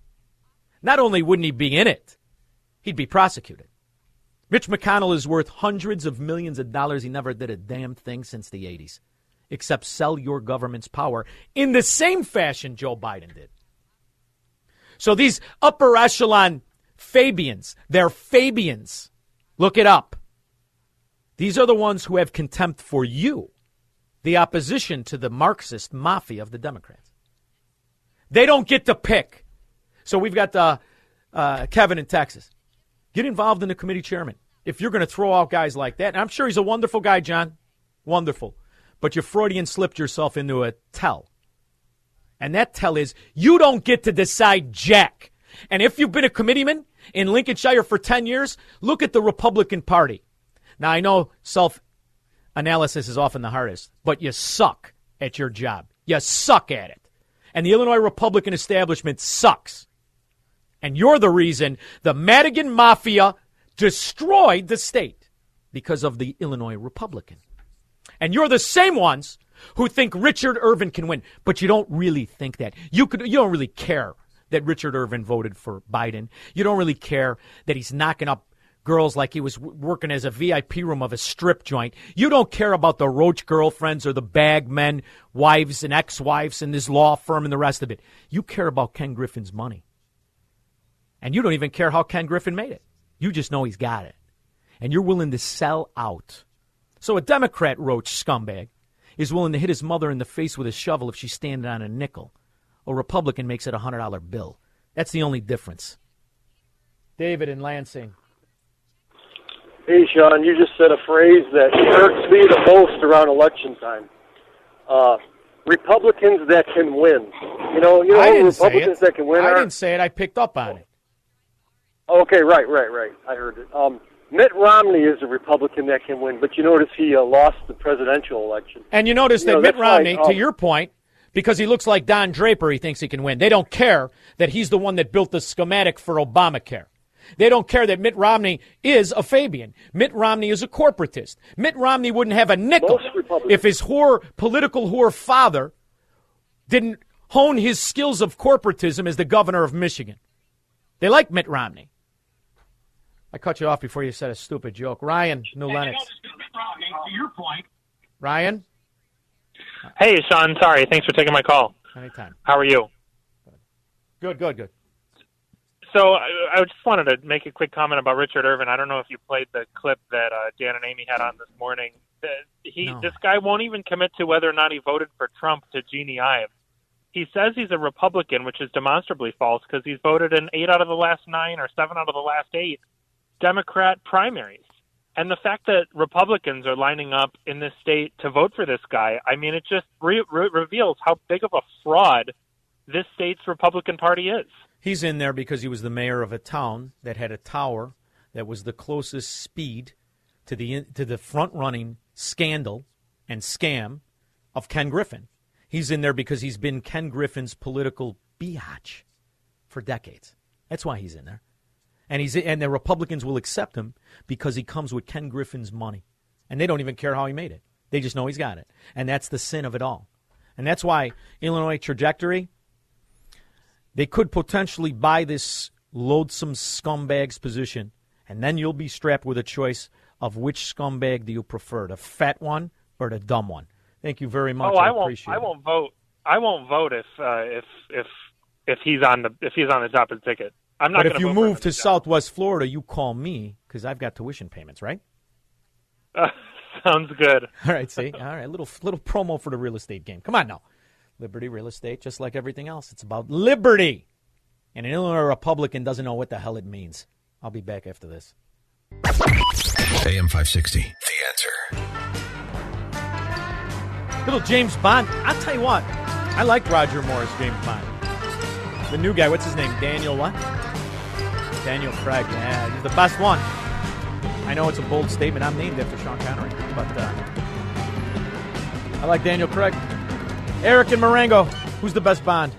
S1: not only wouldn't he be in it, he'd be prosecuted. Mitch McConnell is worth hundreds of millions of dollars. He never did a damn thing since the 80s, except sell your government's power in the same fashion Joe Biden did. So these upper echelon Fabians, they're Fabians. Look it up. These are the ones who have contempt for you, the opposition to the Marxist mafia of the Democrats. They don't get to pick. So we've got uh, uh, Kevin in Texas. Get involved in the committee chairman. If you're going to throw out guys like that, and I'm sure he's a wonderful guy, John. Wonderful. But you Freudian slipped yourself into a tell. And that tell is you don't get to decide jack. And if you've been a committeeman in Lincolnshire for 10 years, look at the Republican Party. Now, I know self analysis is often the hardest, but you suck at your job. You suck at it. And the Illinois Republican establishment sucks. And you're the reason the Madigan Mafia destroyed the state because of the Illinois Republican. And you're the same ones who think Richard Irvin can win, but you don't really think that. You could you don't really care that Richard Irvin voted for Biden. You don't really care that he's knocking up girls like he was working as a VIP room of a strip joint. You don't care about the roach girlfriends or the bag men, wives and ex-wives in this law firm and the rest of it. You care about Ken Griffin's money. And you don't even care how Ken Griffin made it. You just know he's got it. And you're willing to sell out. So a Democrat roach scumbag is willing to hit his mother in the face with a shovel if she's standing on a nickel. A Republican makes it a $100 bill. That's the only difference. David in Lansing.
S31: Hey, Shaun, you just said a phrase that hurts me the most around election time. Uh, Republicans that can win. You know, you know
S1: I didn't say
S31: Republicans
S1: it.
S31: that can win
S1: I
S31: are.
S1: didn't say it. I picked up on it.
S31: Okay, right, right, right. I heard it. Um, Mitt Romney is a Republican that can win, but you notice he uh, lost the presidential election.
S1: And you notice
S31: You
S1: that
S31: know,
S1: Mitt
S31: that's like,
S1: Romney,
S31: um,
S1: to your point, because he looks like Don Draper, he thinks he can win. They don't care that he's the one that built the schematic for Obamacare. They don't care that Mitt Romney is a Fabian. Mitt Romney is a corporatist. Mitt Romney wouldn't have a nickel if his whore, political whore father didn't hone his skills of corporatism as the governor of Michigan. They like Mitt Romney. I cut you off before you said a stupid joke. Ryan, New Lenox.
S32: To your point.
S1: Ryan,
S32: Hey, Shaun. Sorry. Thanks for taking my call.
S1: anytime.
S32: How are you?
S1: Good, good, good.
S32: So I, I just wanted to make a quick comment about Richard Irvin. I don't know if you played the clip that uh, Dan and Amy had on this morning. The, he,
S1: No.
S32: this guy won't even commit to whether or not he voted for Trump to Jeanne Ives. He says he's a Republican, which is demonstrably false because he's voted in eight out of the last nine or seven out of the last eight Democrat primaries. And the fact that Republicans are lining up in this state to vote for this guy, I mean, it just re- re- reveals how big of a fraud this state's Republican Party is.
S1: He's in there because he was the mayor of a town that had a tower that was the closest speed to the to the front running scandal and scam of Ken Griffin. He's in there because he's been Ken Griffin's political biatch for decades. That's why he's in there. And he's and the Republicans will accept him because he comes with Ken Griffin's money. And they don't even care how he made it. They just know he's got it. And that's the sin of it all. And that's why Illinois trajectory they could potentially buy this loathsome scumbag's position, and then you'll be strapped with a choice of which scumbag do you prefer, the fat one or the dumb one. Thank you very much.
S32: oh, I,
S1: I,
S32: won't.
S1: appreciate
S32: I
S1: it.
S32: won't vote. I won't vote if uh, if if if he's on the if he's on the top of the ticket. I'm not
S1: but if you move to Southwest Florida, you call me because I've got tuition payments, right?
S32: Uh, <laughs> sounds good.
S1: All right, see, all right, little little promo for the real estate game. Come on now, Liberty Real Estate, just like everything else, it's about liberty. And an Illinois Republican doesn't know what the hell it means. I'll be back after this.
S12: AM 560. The answer.
S1: Little James Bond. I'll tell you what. I like Roger Moore's James Bond. The new guy, what's his name? Daniel what? Daniel Craig. Yeah, he's the best one. I know it's a bold statement. I'm named after Sean Connery, but uh, I like Daniel Craig. Eric and Marengo. Who's the best Bond?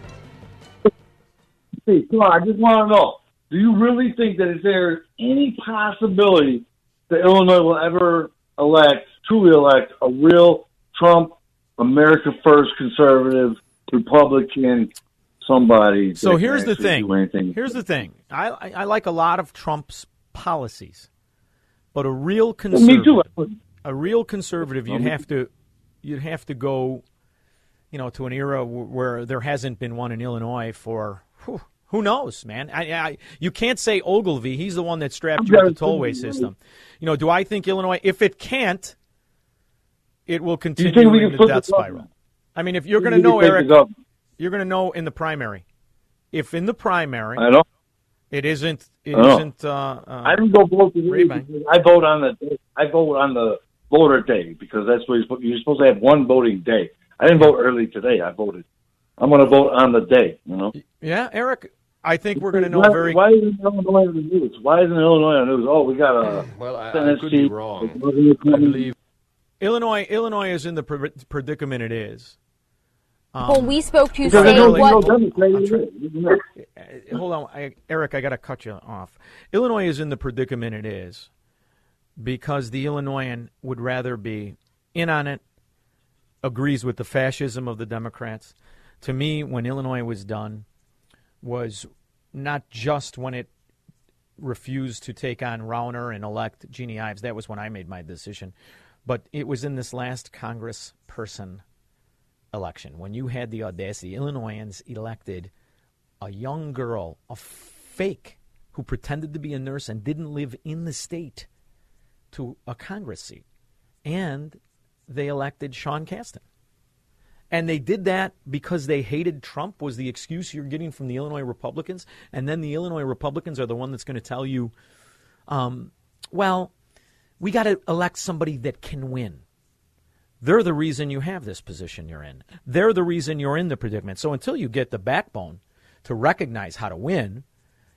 S33: Hey, come on, I just want to know: Do you really think that is there any possibility that Illinois will ever elect, truly elect, a real Trump, America First conservative Republican somebody?
S1: So here's the thing. Here's the thing. I, I I like a lot of Trump's policies, but a real conservative,
S33: too.
S1: a real conservative, you'd have to you'd have to go, you know, to an era w- where there hasn't been one in Illinois for whew, who knows, man. I, I you can't say Ogilvie. He's the one that strapped you with the tollway system. You know, do I think Illinois, if it can't, it will continue
S33: think we
S1: in the death spiral. I mean, if you're going to know, Eric? You're going to know in the primary. If in the primary,
S33: I know.
S1: it isn't. It
S33: I know.
S1: isn't. Uh, uh,
S33: I don't go vote today
S1: Ray-Ban.
S33: I vote on the I vote on the voter day because that's what you're supposed, you're supposed to have one voting day. I didn't vote early today. I voted. I'm going to vote on the day. You know.
S1: Yeah, Eric. I think we're going to know
S33: why,
S1: very.
S33: Why isn't Illinois on the news? Why isn't Illinois on the news? Oh, we got a
S34: Well, I- I
S33: Senate
S34: could be
S33: seat.
S34: wrong.
S33: I believe.
S1: Illinois, Illinois is in the predicament it is. Um,
S35: Well, we spoke to
S33: Because
S35: say
S33: I know
S35: what.
S33: no Democrat either.
S1: Uh, hold on, I, Eric. I got to cut you off. Illinois is in the predicament it is because the Illinoisan would rather be in on it, agrees with the fascism of the Democrats. To me, when Illinois was done, was not just when it refused to take on Rauner and elect Jeanne Ives. That was when I made my decision. But it was in this last Congress person election when you had the audacity. Illinoisans elected a young girl, a fake, who pretended to be a nurse and didn't live in the state to a Congress seat. And they elected Sean Casten. And they did that because they hated Trump, was the excuse you're getting from the Illinois Republicans. And then the Illinois Republicans are the one that's going to tell you, um, well, we got to elect somebody that can win. They're the reason you have this position you're in. They're the reason you're in the predicament. So until you get the backbone to recognize how to win,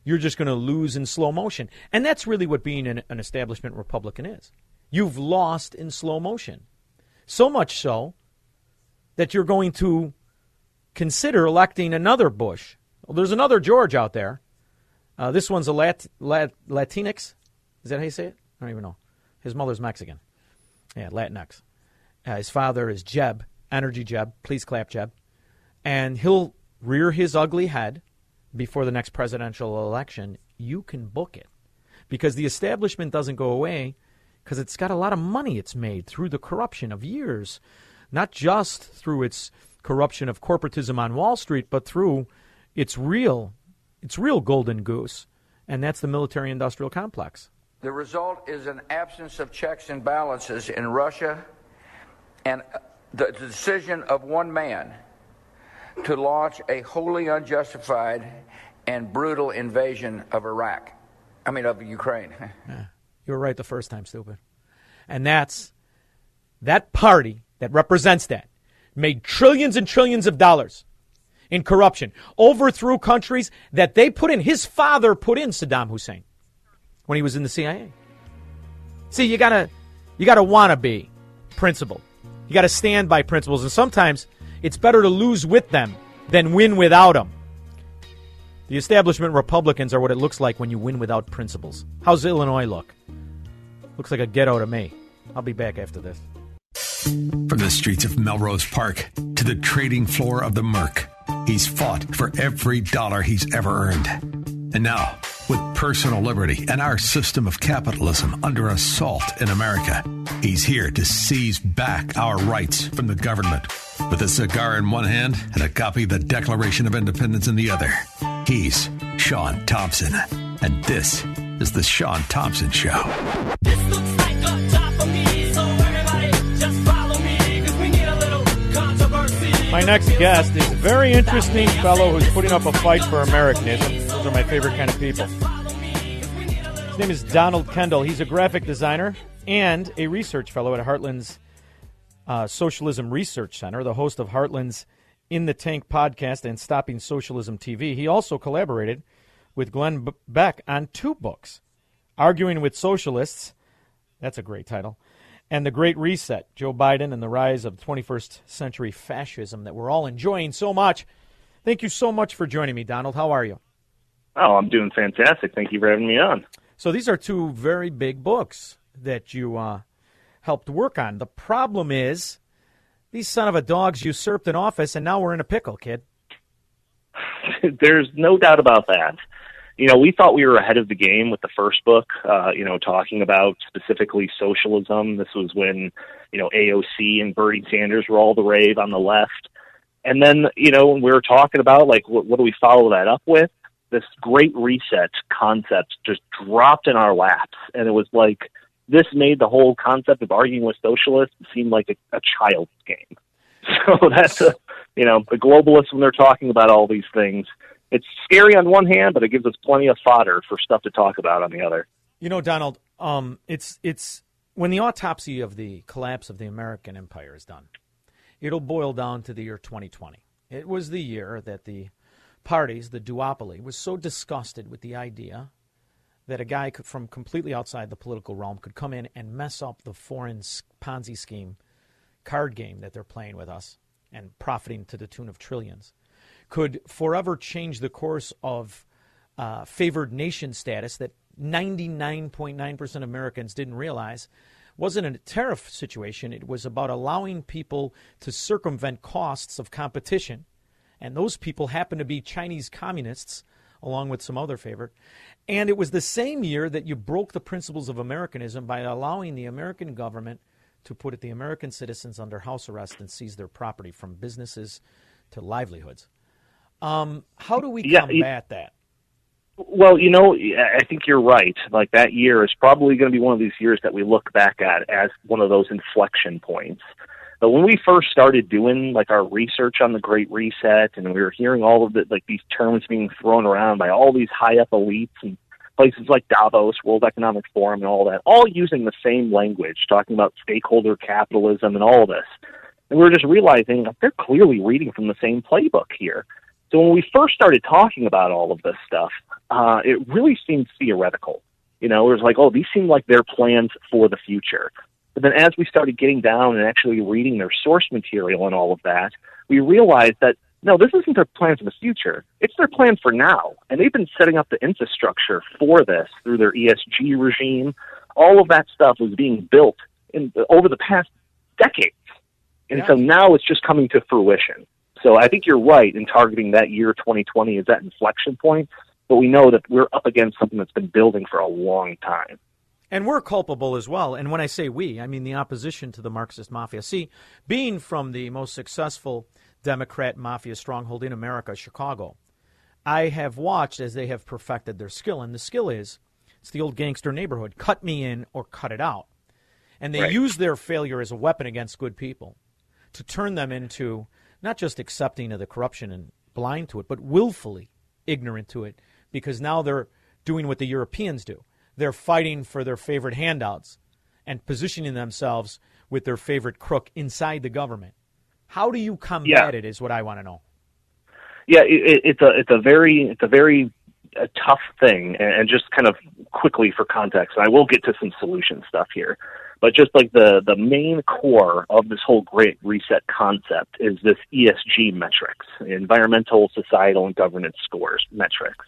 S1: you're just going to lose in slow motion. And that's really what being an, an establishment Republican is. You've lost in slow motion. So much so that you're going to consider electing another Bush. Well, there's another George out there. Uh, this one's a Lat, Lat, Latinx. Is that how you say it? I don't even know. His mother's Mexican. Yeah, Latinx. Uh, his father is Jeb, Energy Jeb. Please clap, Jeb. And he'll rear his ugly head before the next presidential election. You can book it because the establishment doesn't go away because it's got a lot of money it's made through the corruption of years, not just through its corruption of corporatism on Wall Street, but through its real, its real golden goose, and that's the military-industrial complex.
S36: The result is an absence of checks and balances in Russia and uh, the decision of one man to launch a wholly unjustified and brutal invasion of Iraq. I mean, of Ukraine. <laughs>
S1: You were right the first time, stupid. And that's that party that represents that made trillions and trillions of dollars in corruption, overthrew countries that they put in. His father put in Saddam Hussein when he was in the CIA. See, you gotta you gotta wanna be principled. You gotta stand by principles, and sometimes it's better to lose with them than win without them. The establishment Republicans are what it looks like when you win without principles. How's Illinois look? Looks like a ghetto to me. I'll be back after this.
S12: From the streets of Melrose Park to the trading floor of the Merc, he's fought for every dollar he's ever earned. And now, personal liberty and our system of capitalism under assault in America, he's here to seize back our rights from the government. With a cigar in one hand and a copy of the Declaration of Independence in the other, he's Shaun Thompson. And this is The Shaun Thompson Show.
S1: My next guest is a very interesting fellow who's putting up a fight for Americanism. Those are my favorite kind of people. Name is Donald Kendal. He's a graphic designer and a research fellow at Heartland's uh, Socialism Research Center, the host of Heartland's In the Tank podcast and Stopping Socialism TV. He also collaborated with Glenn Beck on two books Arguing with Socialists, that's a great title, and The Great Reset Joe Biden and the Rise of 21st Century Fascism that we're all enjoying so much. Thank you so much for joining me, Donald. How are you?
S34: Oh, I'm doing fantastic. Thank you for having me on.
S1: So these are two very big books that you uh, helped work on. The problem is these son of a dogs usurped an office, and now we're in a pickle, kid. <laughs>
S34: There's no doubt about that. You know, we thought we were ahead of the game with the first book, uh, you know, talking about specifically socialism. This was when, you know, AOC and Bernie Sanders were all the rave on the left. And then, you know, when we were talking about, like, what, what do we follow that up with? This great reset concept just dropped in our laps. And it was like, this made the whole concept of arguing with socialists seem like a, a child's game. <laughs> So that's, a, you know, the globalists, when they're talking about all these things, it's scary on one hand, but it gives us plenty of fodder for stuff to talk about on the other.
S1: You know, Donald, um, it's it's when the autopsy of the collapse of the American empire is done, it'll boil down to the year 2020. It was the year that the parties, the duopoly, was so disgusted with the idea that a guy could, from completely outside the political realm could come in and mess up the foreign Ponzi scheme card game that they're playing with us and profiting to the tune of trillions could forever change the course of uh, favored nation status that 99.9% of Americans didn't realize wasn't a tariff situation. It was about allowing people to circumvent costs of competition. And those people happen to be Chinese communists, along with some other favorite. And it was the same year that you broke the principles of Americanism by allowing the American government to put the American citizens under house arrest and seize their property from businesses to livelihoods. Um, how do we
S34: Yeah,
S1: combat that?
S34: Well, you know, I think you're right. Like that year is probably going to be one of these years that we look back at as one of those inflection points. But when we first started doing like our research on the Great Reset, and we were hearing all of the like these terms being thrown around by all these high up elites and places like Davos, World Economic Forum, and all that, all using the same language, talking about stakeholder capitalism and all this, and we were just realizing like, they're clearly reading from the same playbook here. So when we first started talking about all of this stuff, uh, it really seemed theoretical. You know, it was like, oh, these seem like their plans for the future. But then as we started getting down and actually reading their source material and all of that, we realized that no, this isn't their plan for the future. It's their plan for now. And they've been setting up the infrastructure for this through their ESG regime. All of that stuff was being built in over the past decades. And so now it's just coming to fruition. So I think you're right in targeting that year 2020 as that inflection point. but we know that we're up against something that's been building for a long time.
S1: And we're culpable as well. And when I say we, I mean the opposition to the Marxist mafia. See, being from the most successful Democrat mafia stronghold in America, Chicago, I have watched as they have perfected their skill. And the skill is it's the old gangster neighborhood cut me in or cut it out. And they
S37: Right.
S1: use their failure as a weapon against good people to turn them into not just accepting of the corruption and blind to it, but willfully ignorant to it because now they're doing what the Europeans do. They're fighting for their favorite handouts and positioning themselves with their favorite crook inside the government. How do you combat
S34: Yeah.
S1: it is what I want to know.
S34: Yeah, it, it- it's a it's a very it's a very uh, tough thing, and, and just kind of quickly for context, and I will get to some solution stuff here, but just like the the main core of this whole Great Reset concept is this ESG metrics, environmental, societal, and governance scores metrics.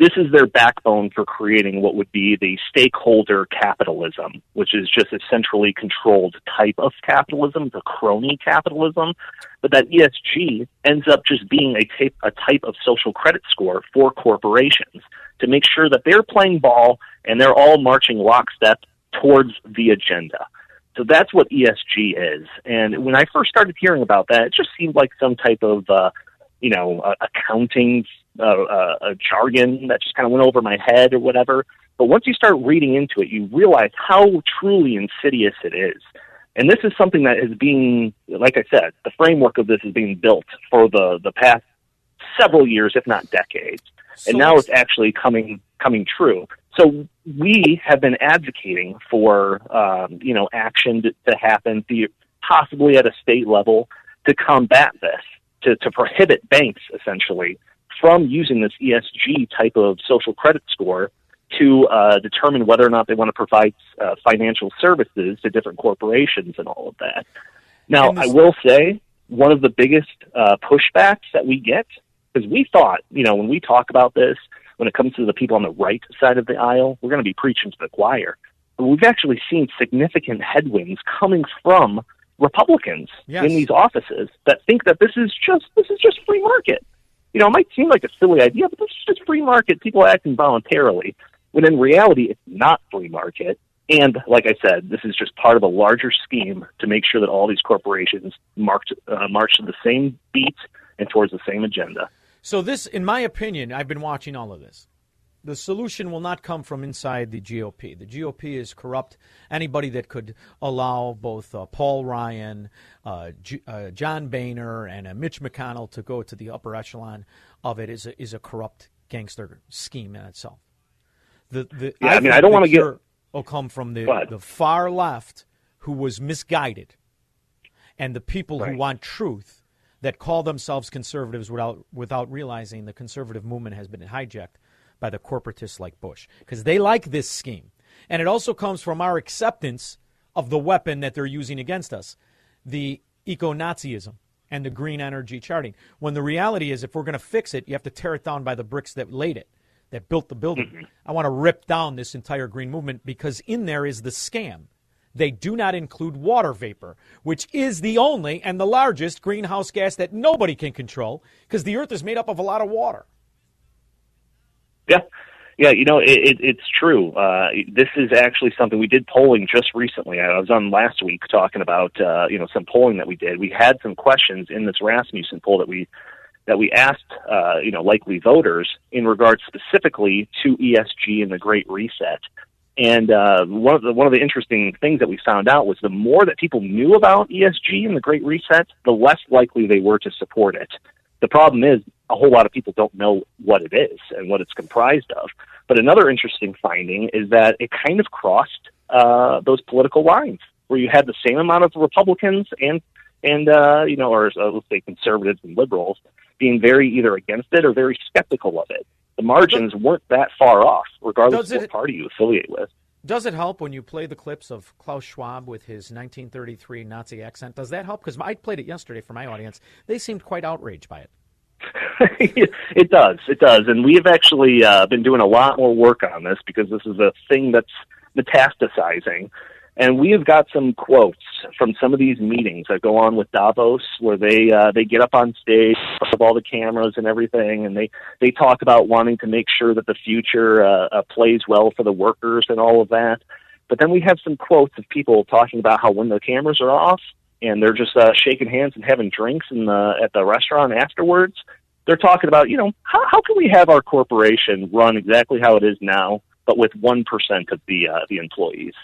S34: This is their backbone for creating what would be the stakeholder capitalism, which is just a centrally controlled type of capitalism, the crony capitalism. But that ESG ends up just being a type, a type of social credit score for corporations to make sure that they're playing ball and they're all marching lockstep towards the agenda. So that's what ESG is. And when I first started hearing about that, it just seemed like some type of, uh, you know, uh, accounting uh, uh, uh, jargon that just kind of went over my head or whatever. But once you start reading into it, you realize how truly insidious it is. And this is something that is being, like I said, the framework of this is being built for the, the past several years, if not decades. and now it's actually coming coming true. So we have been advocating for um, you know action to, to happen, the, possibly at a state level, to combat this, to, to prohibit banks essentially from using this ESG type of social credit score to uh, determine whether or not they want to provide uh, financial services to different corporations and all of that. Now, I will say one of the biggest uh, pushbacks that we get, because we thought, you know, when we talk about this, when it comes to the people on the right side of the aisle, we're going to be preaching to the choir. But we've actually seen significant headwinds coming from Republicans
S37: Yes.
S34: in these offices that think that this is just this is just free market. You know, it might seem like a silly idea, but this is just free market, people acting voluntarily. When in reality, it's not free market. And like I said, this is just part of a larger scheme to make sure that all these corporations march, uh, march to the same beat and towards the same agenda.
S1: So this, in my opinion, I've been watching all of this. The solution will not come from inside the GOP. The GOP is corrupt. Anybody that could allow both uh, Paul Ryan, uh, J- uh, John Boehner, and uh, Mitch McConnell to go to the upper echelon of it is a, is a corrupt gangster scheme in itself. The, the,
S34: Yeah, I mean, I don't wanna get-
S1: will come from the, the far left who was misguided and the people who want truth that call themselves conservatives without without realizing the conservative movement has been hijacked by the corporatists like Bush because they like this scheme, and it also comes from our acceptance of the weapon that they're using against us, the eco-Nazism and the green energy charting. When the reality is, if we're going to fix it, you have to tear it down by the bricks that laid it, that built the building. Mm-hmm. I want to rip down this entire green movement because in there is the scam. They do not include water vapor, which is the only and the largest greenhouse gas that nobody can control because the earth is made up of a lot of water.
S34: Yeah, yeah. You know, it, it, it's true. Uh, this is actually something we did polling just recently. I was on last week talking about uh, you know some polling that we did. We had some questions in this Rasmussen poll that we that we asked uh, you know likely voters in regards specifically to ESG and the Great Reset. And uh, one of the one of the interesting things that we found out was the more that people knew about ESG and the Great Reset, the less likely they were to support it. The problem is a whole lot of people don't know what it is and what it's comprised of. But another interesting finding is that it kind of crossed uh, those political lines, where you had the same amount of Republicans and and uh, you know, or uh, let's say conservatives and liberals being very either against it or very skeptical of it. The margins weren't that far off, regardless
S1: Does
S34: of what party you affiliate with.
S1: Does it help when you play the clips of Klaus Schwab with his 1933 Nazi accent? Does that help? Because I played it yesterday for my audience. They seemed quite outraged by it. <laughs>
S34: it does. It does. And we have actually uh, been doing a lot more work on this because this is a thing that's metastasizing. And we have got some quotes from some of these meetings that go on with Davos, where they uh, they get up on stage with all the cameras and everything, and they they talk about wanting to make sure that the future uh, uh, plays well for the workers and all of that. But then we have some quotes of people talking about how when the cameras are off and they're just uh, shaking hands and having drinks in the at the restaurant afterwards, they're talking about you know how how can we have our corporation run exactly how it is now, but with one percent of the uh, the employees.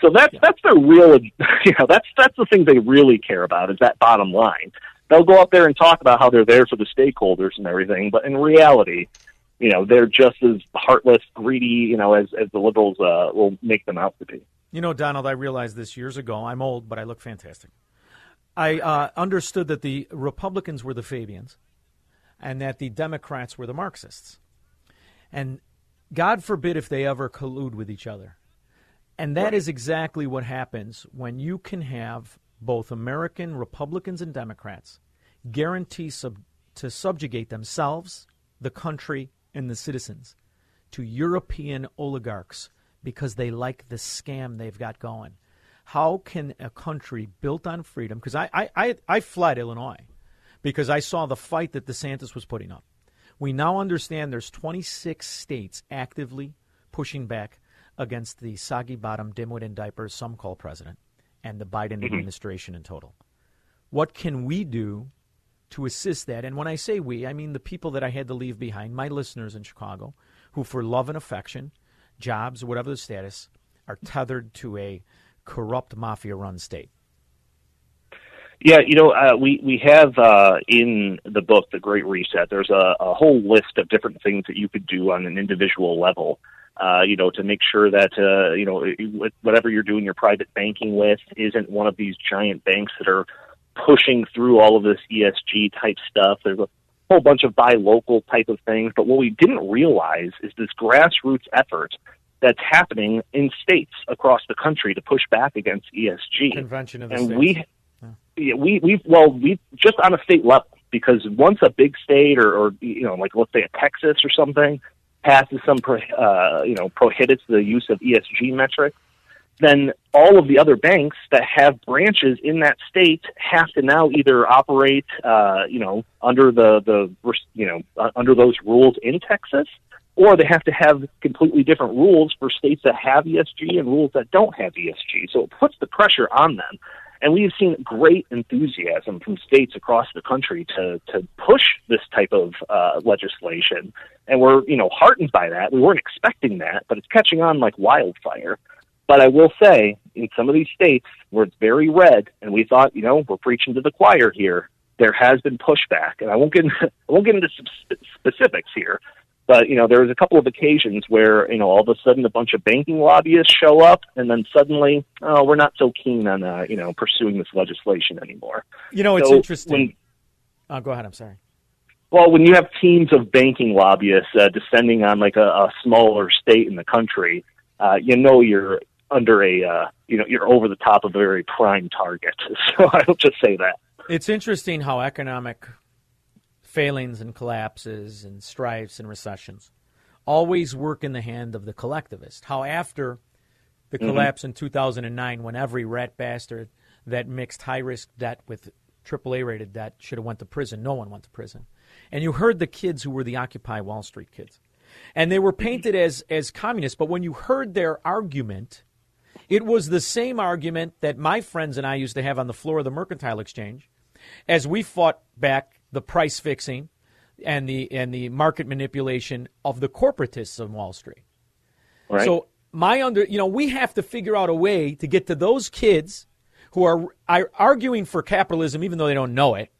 S34: So that's that's their real, <laughs> you know, that's that's the thing they really care about is that bottom line. They'll go up there and talk about how they're there for the stakeholders and everything, but in reality, you know, they're just as heartless, greedy, you know, as as the liberals uh, will make them out to be.
S1: You know, Donald, I realized this years ago. I'm old, but I look fantastic. I uh, understood that the Republicans were the Fabians and that the Democrats were the Marxists. And God forbid if they ever collude with each other. And that is exactly what happens when you can have both American Republicans and Democrats guarantee sub- to subjugate themselves, the country, and the citizens to European oligarchs because they like the scam they've got going. How can a country built on freedom? Because I, I, I, I fled Illinois because I saw the fight that DeSantis was putting up. We now understand there's 26 states actively pushing back against the soggy bottom, dimwit in diapers, some call president, and the Biden
S34: Mm-hmm.
S1: administration in total. What can we do to assist that? And when I say we, I mean the people that I had to leave behind, my listeners in Chicago, who for love and affection, jobs, whatever the status, are tethered to a corrupt mafia run state.
S34: Yeah, you know, uh, we we have uh, in the book, The Great Reset. There's a, a whole list of different things that you could do on an individual level. Uh, you know, to make sure that uh, you know whatever you're doing your private banking with isn't one of these giant banks that are pushing through all of this ESG type stuff. There's a whole bunch of buy local type of things, but what we didn't realize is this grassroots effort that's happening in states across the country to push back against ESG.
S1: Convention of the
S34: and
S1: States.
S34: we yeah, we we well we just on a state level because once a big state or, or you know like let's say a Texas or something passes some pro, uh, you know prohibits the use of ESG metrics, then all of the other banks that have branches in that state have to now either operate uh, you know under the the you know uh, under those rules in Texas. Or they have to have completely different rules for states that have ESG and rules that don't have ESG. So it puts the pressure on them. And we have seen great enthusiasm from states across the country to to push this type of uh, legislation, and we're you know heartened by that. We weren't expecting that, but it's catching on like wildfire. But I will say, in some of these states where it's very red, and we thought, you know, we're preaching to the choir here, there has been pushback, and I won't get into, <laughs> I won't get into specifics here. But you know, there was a couple of occasions where you know all of a sudden a bunch of banking lobbyists show up, and then suddenly, oh, we're not so keen on uh, you know pursuing this legislation anymore.
S1: You know, it's
S34: So
S1: interesting.
S34: when-
S1: oh, go ahead. I'm sorry.
S34: well, when you have teams of banking lobbyists uh, descending on like a, a smaller state in the country, uh, you know you're under a uh, you know you're over the top of a very prime target. <laughs> So I'll just say that.
S1: It's interesting how economic failings and collapses and strifes and recessions always work in the hand of the collectivist. How after the
S34: Mhm.
S1: collapse in 2009, when every rat bastard that mixed high risk debt with AAA rated debt should have went to prison, no one went to prison. And you heard the kids who were the Occupy Wall Street kids. And they were painted as, as communists, but when you heard their argument, it was the same argument that my friends and I used to have on the floor of the Mercantile Exchange as we fought back the price fixing and the and the market manipulation of the corporatists on Wall Street.
S34: Right.
S1: So my under you know we have to figure out a way to get to those kids who are, are arguing for capitalism even though they don't know it.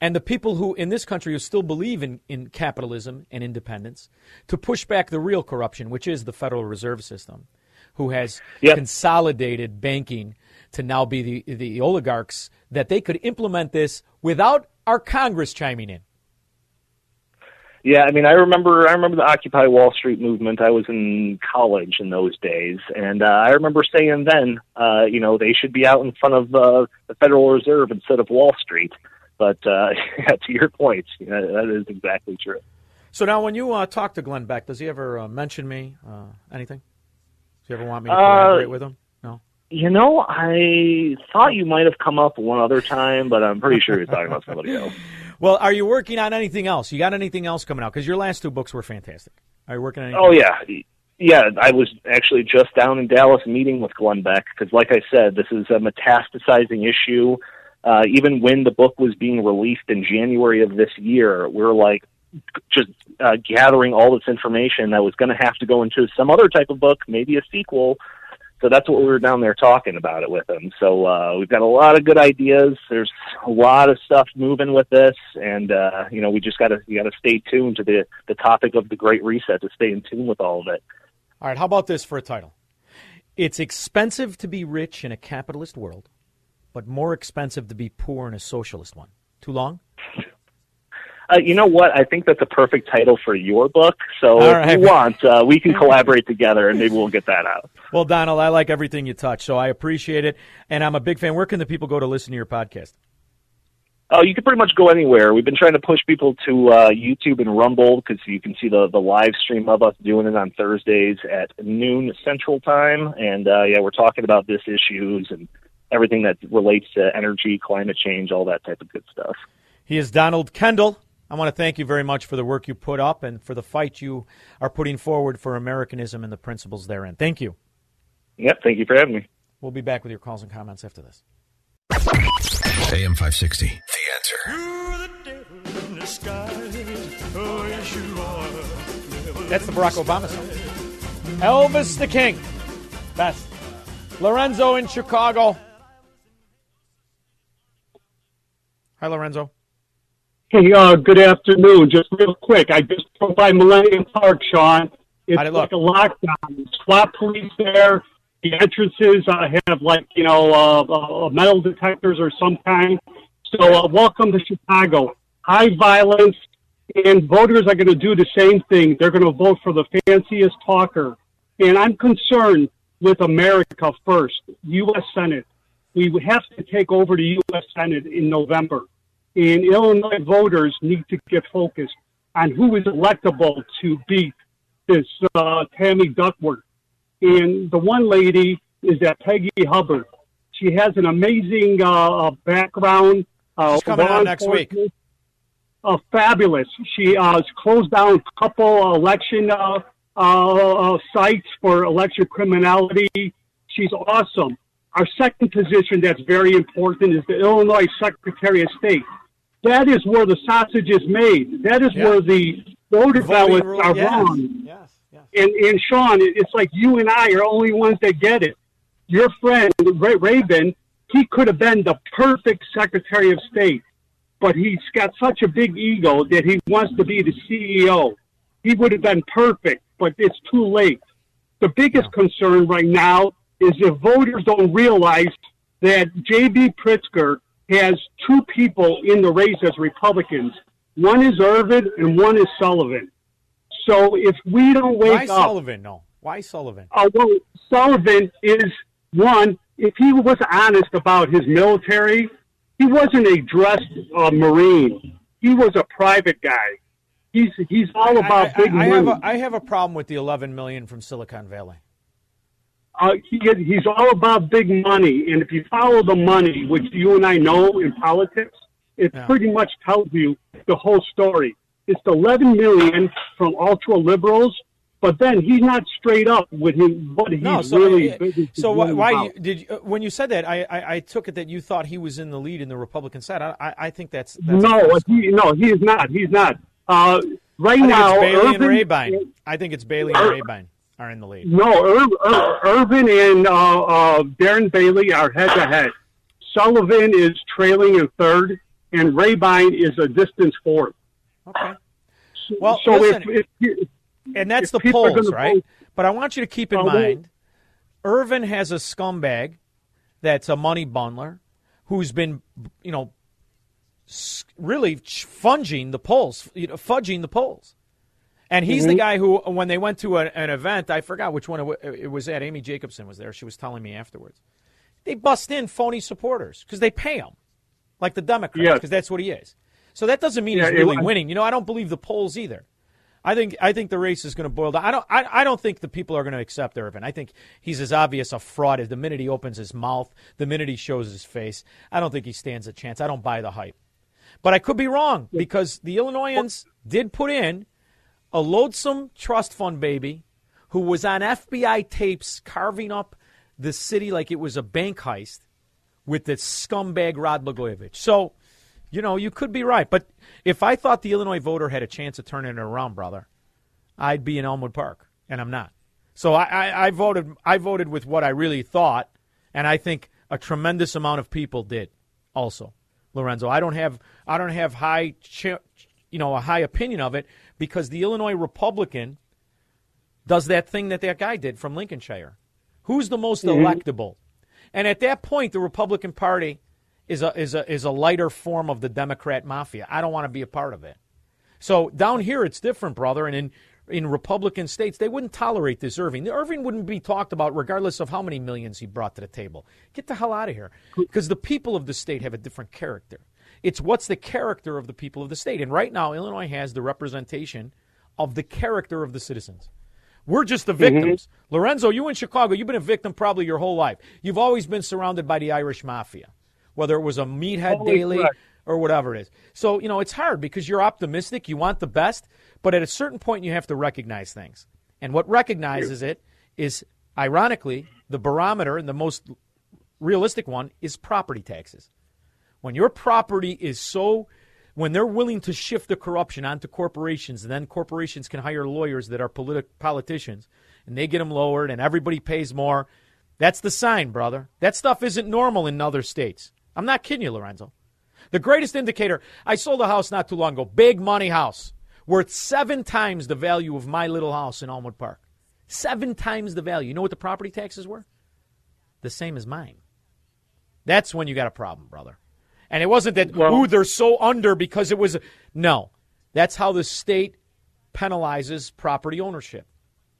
S1: And the people who in this country who still believe in, in capitalism and independence to push back the real corruption, which is the Federal Reserve System, who has
S34: Yep.
S1: consolidated banking to now be the, the oligarchs, that they could implement this without our Congress chiming in.
S34: Yeah, I mean, I remember I remember the Occupy Wall Street movement. I was in college in those days, and uh, I remember saying then, uh, you know, they should be out in front of uh, the Federal Reserve instead of Wall Street. But uh, <laughs> yeah, to your point, you know, that is exactly true.
S1: So now, when you uh, talk to Glenn Beck, does he ever uh, mention me? Uh, anything? Does he ever want me to
S34: Uh,
S1: collaborate with him?
S34: You know, I thought you might have come up one other time, but I'm pretty sure you're talking about somebody <laughs> else.
S1: Well, are you working on anything else? You got anything else coming out? Because your last two books were fantastic. Are you working on anything?
S34: Oh yeah, yeah. I was actually just down in Dallas meeting with Glenn Beck because, like I said, this is a metastasizing issue. Uh, even when the book was being released in January of this year, we were like just uh, gathering all this information that was going to have to go into some other type of book, maybe a sequel. So that's what we were down there talking about it with him. So uh, we've got a lot of good ideas. There's a lot of stuff moving with this, and uh, you know we just got to you got to stay tuned to the the topic of the Great Reset to stay in tune with all of it.
S1: All right, how about this for a title? It's expensive to be rich in a capitalist world, but more expensive to be poor in a socialist one. Too long?
S34: Uh, you know what? I think that's a perfect title for your book. So
S1: All
S34: if you want, uh, we can <laughs> collaborate together, and maybe we'll get that out.
S1: Well, Donald, I like everything you touch, so I appreciate it, and I'm a big fan. Where can the people go to listen to your podcast?
S34: Oh, you can pretty much go anywhere. We've been trying to push people to uh, YouTube and Rumble because you can see the the live stream of us doing it on Thursdays at noon Central Time. And uh, yeah, we're talking about this issues and everything that relates to energy, climate change, all that type of good stuff.
S1: He is Donald Kendal. I want to thank you very much for the work you put up and for the fight you are putting forward for Americanism and the principles therein. Thank you.
S34: Yep, thank you for having me.
S1: We'll be back with your calls and comments after this.
S12: AM 560. The answer.
S1: That's the Barack Obama song. Elvis the King. Best. Lorenzo in Chicago. Hi, Lorenzo.
S37: Hey, uh, good afternoon. Just real quick, I just drove by Millennium Park, Shaun. It's
S1: it
S37: like a lockdown. SWAT police there. The entrances uh, have like you know uh, uh, metal detectors or some kind. So uh, welcome to Chicago. High violence, and voters are going to do the same thing. They're going to vote for the fanciest talker. And I'm concerned with America first, U.S. Senate. We have to take over the U.S. Senate in November. And Illinois voters need to get focused on who is electable to beat this uh, Tammy Duckworth. And the one lady is that Peggy Hubbard. She has an amazing uh, background. Uh,
S1: She's coming out next week.
S37: Uh, fabulous. She uh, has closed down a couple election uh, uh, uh, sites for election criminality. She's awesome. Our second position that's very important is the Illinois Secretary of State. That is where the sausage is made. That is where the voter
S1: Voting
S37: ballots
S1: rule-
S37: are
S1: yes,
S37: wrong.
S1: Yes, yes.
S37: And, and Shaun, it's like you and I are the only ones that get it. Your friend, Ray Rabine, he could have been the perfect Secretary of State, but he's got such a big ego that he wants to be the CEO. He would have been perfect, but it's too late. The biggest concern right now is if voters don't realize that J.B. Pritzker has two people in the race as Republicans. One is Irvin and one is Sullivan. So if we don't wake
S1: Why
S37: up,
S1: Sullivan? No. Why Sullivan?
S37: uh, well, Sullivan is one. If he was honest about his military, he wasn't a dressed uh, Marine. He was a private guy. He's he's all about
S1: I,
S37: big
S1: I
S37: money.
S1: have a, I have a problem with the 11 million from Silicon Valley.
S37: uh, he, he's all about big money, and if you follow the money, which you and I know in politics, it pretty much tells you the whole story. It's the 11 million from ultra liberals, but then he's not straight up with him, what he's
S1: No, so
S37: really.
S1: so why, why you, did you, uh, when you said that? I, I, I took it that you thought he was in the lead in the Republican side. I, I, I think that's, that's
S37: no, he, no, he is not. He's not. Uh, right now,
S1: Bailey
S37: Irvin,
S1: and Rabine. I think it's Bailey and Rabine are in the lead.
S37: No, Ir- Ir- Irvin and uh, uh, Darren Bailey are head to head. Sullivan is trailing in third, and Rabine is a distance fourth.
S1: Okay. Well,
S37: so
S1: listen,
S37: if, if,
S1: and that's the polls, right?
S37: vote-
S1: But I want you to keep in mind, Irvin has a scumbag that's a money bundler who's been, you know, really funging the polls, you know, fudging the polls. And he's the
S37: Mhm.
S1: guy who, when they went to a, an event, I forgot which one it, wa- it was at. Amy Jacobson was there. She was telling me afterwards. They bust in phony supporters because they pay him, like the Democrats,
S37: Yes.
S1: because that's what he is. So that doesn't mean
S37: Yeah,
S1: he's really winning. You know, I don't believe the polls either. I think I think the race is going to boil down. I don't I, I don't think the people are going to accept Irvin. I think he's as obvious a fraud as the minute he opens his mouth, the minute he shows his face. I don't think he stands a chance. I don't buy the hype. But I could be wrong because the Illinoisans did put in a loathsome trust fund baby who was on FBI tapes carving up the city like it was a bank heist with the scumbag Rod Blagojevich. So, you know, you could be right. But if I thought the Illinois voter had a chance of turning it around, brother, I'd be in Elmwood Park, and I'm not. So I, I, I voted. I voted with what I really thought, and I think a tremendous amount of people did. Also, Lorenzo, I don't have I don't have high, ch- you know, a high opinion of it because the Illinois Republican does that thing that that guy did from Lincolnshire. Who's the most
S37: Mhm.
S1: electable? And at that point, the Republican Party is a is a is a lighter form of the Democrat mafia. I don't want to be a part of it. So down here, it's different, brother. And in in Republican states, they wouldn't tolerate this Irving. The Irving wouldn't be talked about regardless of how many millions he brought to the table. Get the hell out of here, because the people of the state have a different character. It's what's the character of the people of the state. And right now, Illinois has the representation of the character of the citizens. We're just the mm-hmm. victims. Lorenzo, you in Chicago, you've been a victim probably your whole life. You've always been surrounded by the Irish mafia, whether it was a meathead
S37: Totally
S1: Daley
S37: correct.
S1: or whatever it is. So, you know, it's hard because you're optimistic, you want the best, but at a certain point you have to recognize things. And what recognizes it is ironically the barometer and the most realistic one is property taxes. When your property is so when they're willing to shift the corruption onto corporations, and then corporations can hire lawyers that are politi- politicians, and they get them lowered, and everybody pays more. That's the sign, brother. That stuff isn't normal in other states. I'm not kidding you, Lorenzo. The greatest indicator I sold a house not too long ago, big money house, worth seven times the value of my little house in Elmwood Park. Seven times the value. You know what the property taxes were? The same as mine. That's when you got a problem, brother. And it wasn't that, ooh, they're so under because it was. No. That's how the state penalizes property ownership.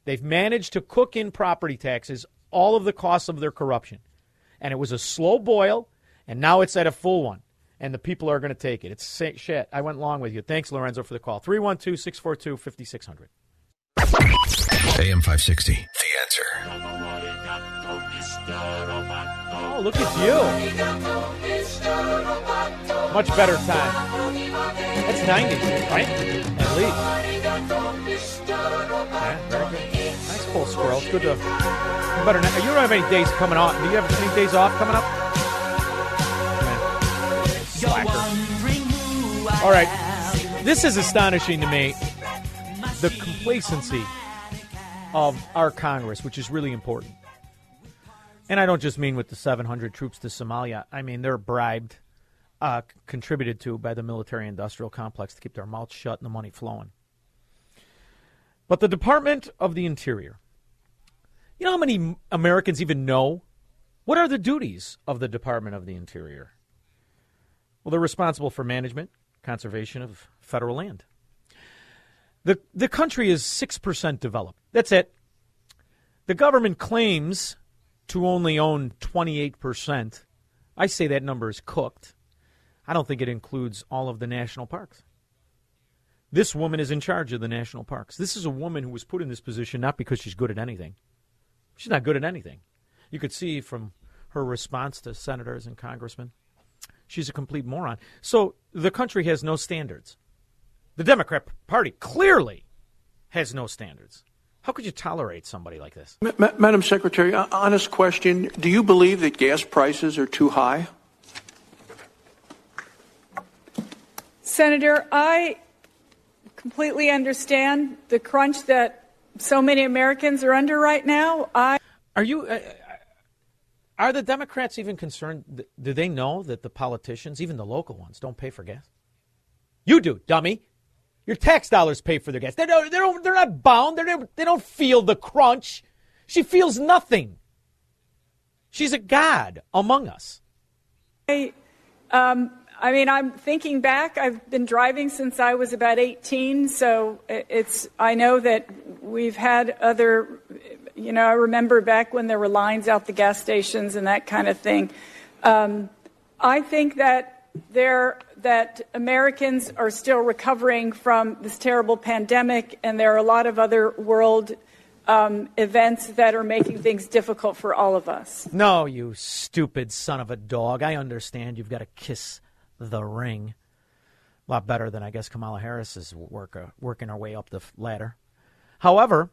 S1: They've managed to cook in property taxes all of the costs of their corruption. And it was a slow boil, and now it's at a full one. And the people are going to take it. It's shit. I went long with you. Thanks, Lorenzo, for the call. 312 642 5600.
S12: AM 560. The answer.
S1: Oh, look at you. Much better time. That's 90s, right? At least. Yeah, very good. Nice full squirrel. It's good to. you Better. Not, you don't have any days coming off. Do you have any days off coming up? All right. This is astonishing to me. The complacency of our Congress, which is really important. And I don't just mean with the 700 troops to Somalia. I mean they're bribed, uh, contributed to by the military-industrial complex to keep their mouths shut and the money flowing. But the Department of the Interior. You know how many Americans even know? What are the duties of the Department of the Interior? Well, they're responsible for management, conservation of federal land. The, the country is 6% developed. That's it. The government claims to only own 28%. I say that number is cooked. I don't think it includes all of the national parks. This woman is in charge of the national parks. This is a woman who was put in this position not because she's good at anything. She's not good at anything. You could see from her response to senators and congressmen. She's a complete moron. So the country has no standards. The Democrat Party clearly has no standards. How could you tolerate somebody like this?
S38: Ma- Ma- Madam Secretary, uh, honest question. Do you believe that gas prices are too high?
S39: Senator, I completely understand the crunch that so many Americans are under right now. I
S1: Are you? Uh, are the Democrats even concerned? Do they know that the politicians, even the local ones, don't pay for gas? You do, dummy. Your tax dollars pay for their gas. They don't. They don't they're not bound. They're, they don't feel the crunch. She feels nothing. She's a god among us.
S39: I, um, I mean, I'm thinking back. I've been driving since I was about 18, so it's. I know that we've had other. You know, I remember back when there were lines out the gas stations and that kind of thing. Um, I think that there that Americans are still recovering from this terrible pandemic, and there are a lot of other world um, events that are making things difficult for all of us.
S1: No, you stupid son of a dog. I understand you've got to kiss the ring. A lot better than I guess Kamala Harris is work, uh, working her way up the ladder. However,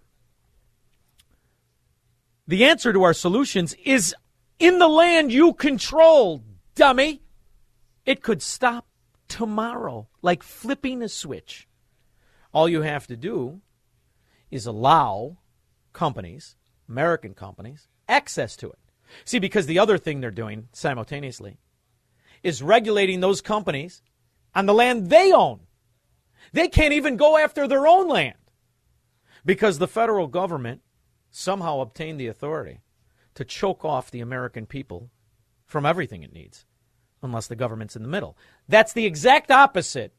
S1: the answer to our solutions is in the land you control, dummy. It could stop tomorrow, like flipping a switch. All you have to do is allow companies, American companies, access to it. See, because the other thing they're doing simultaneously is regulating those companies on the land they own. They can't even go after their own land because the federal government somehow obtained the authority to choke off the American people from everything it needs, unless the government's in the middle. That's the exact opposite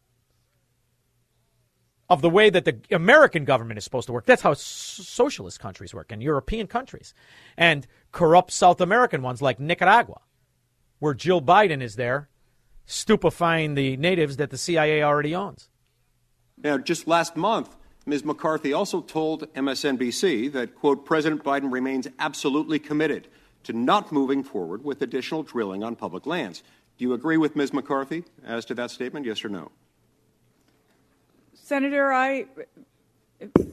S1: of the way that the American government is supposed to work. That's how socialist countries work and European countries and corrupt South American ones like Nicaragua, where Jill Biden is there stupefying the natives that the CIA already owns.
S40: Now, just last month, Ms. McCarthy also told MSNBC that, quote, President Biden remains absolutely committed to not moving forward with additional drilling on public lands. Do you agree with Ms. McCarthy as to that statement, yes or no?
S39: Senator, I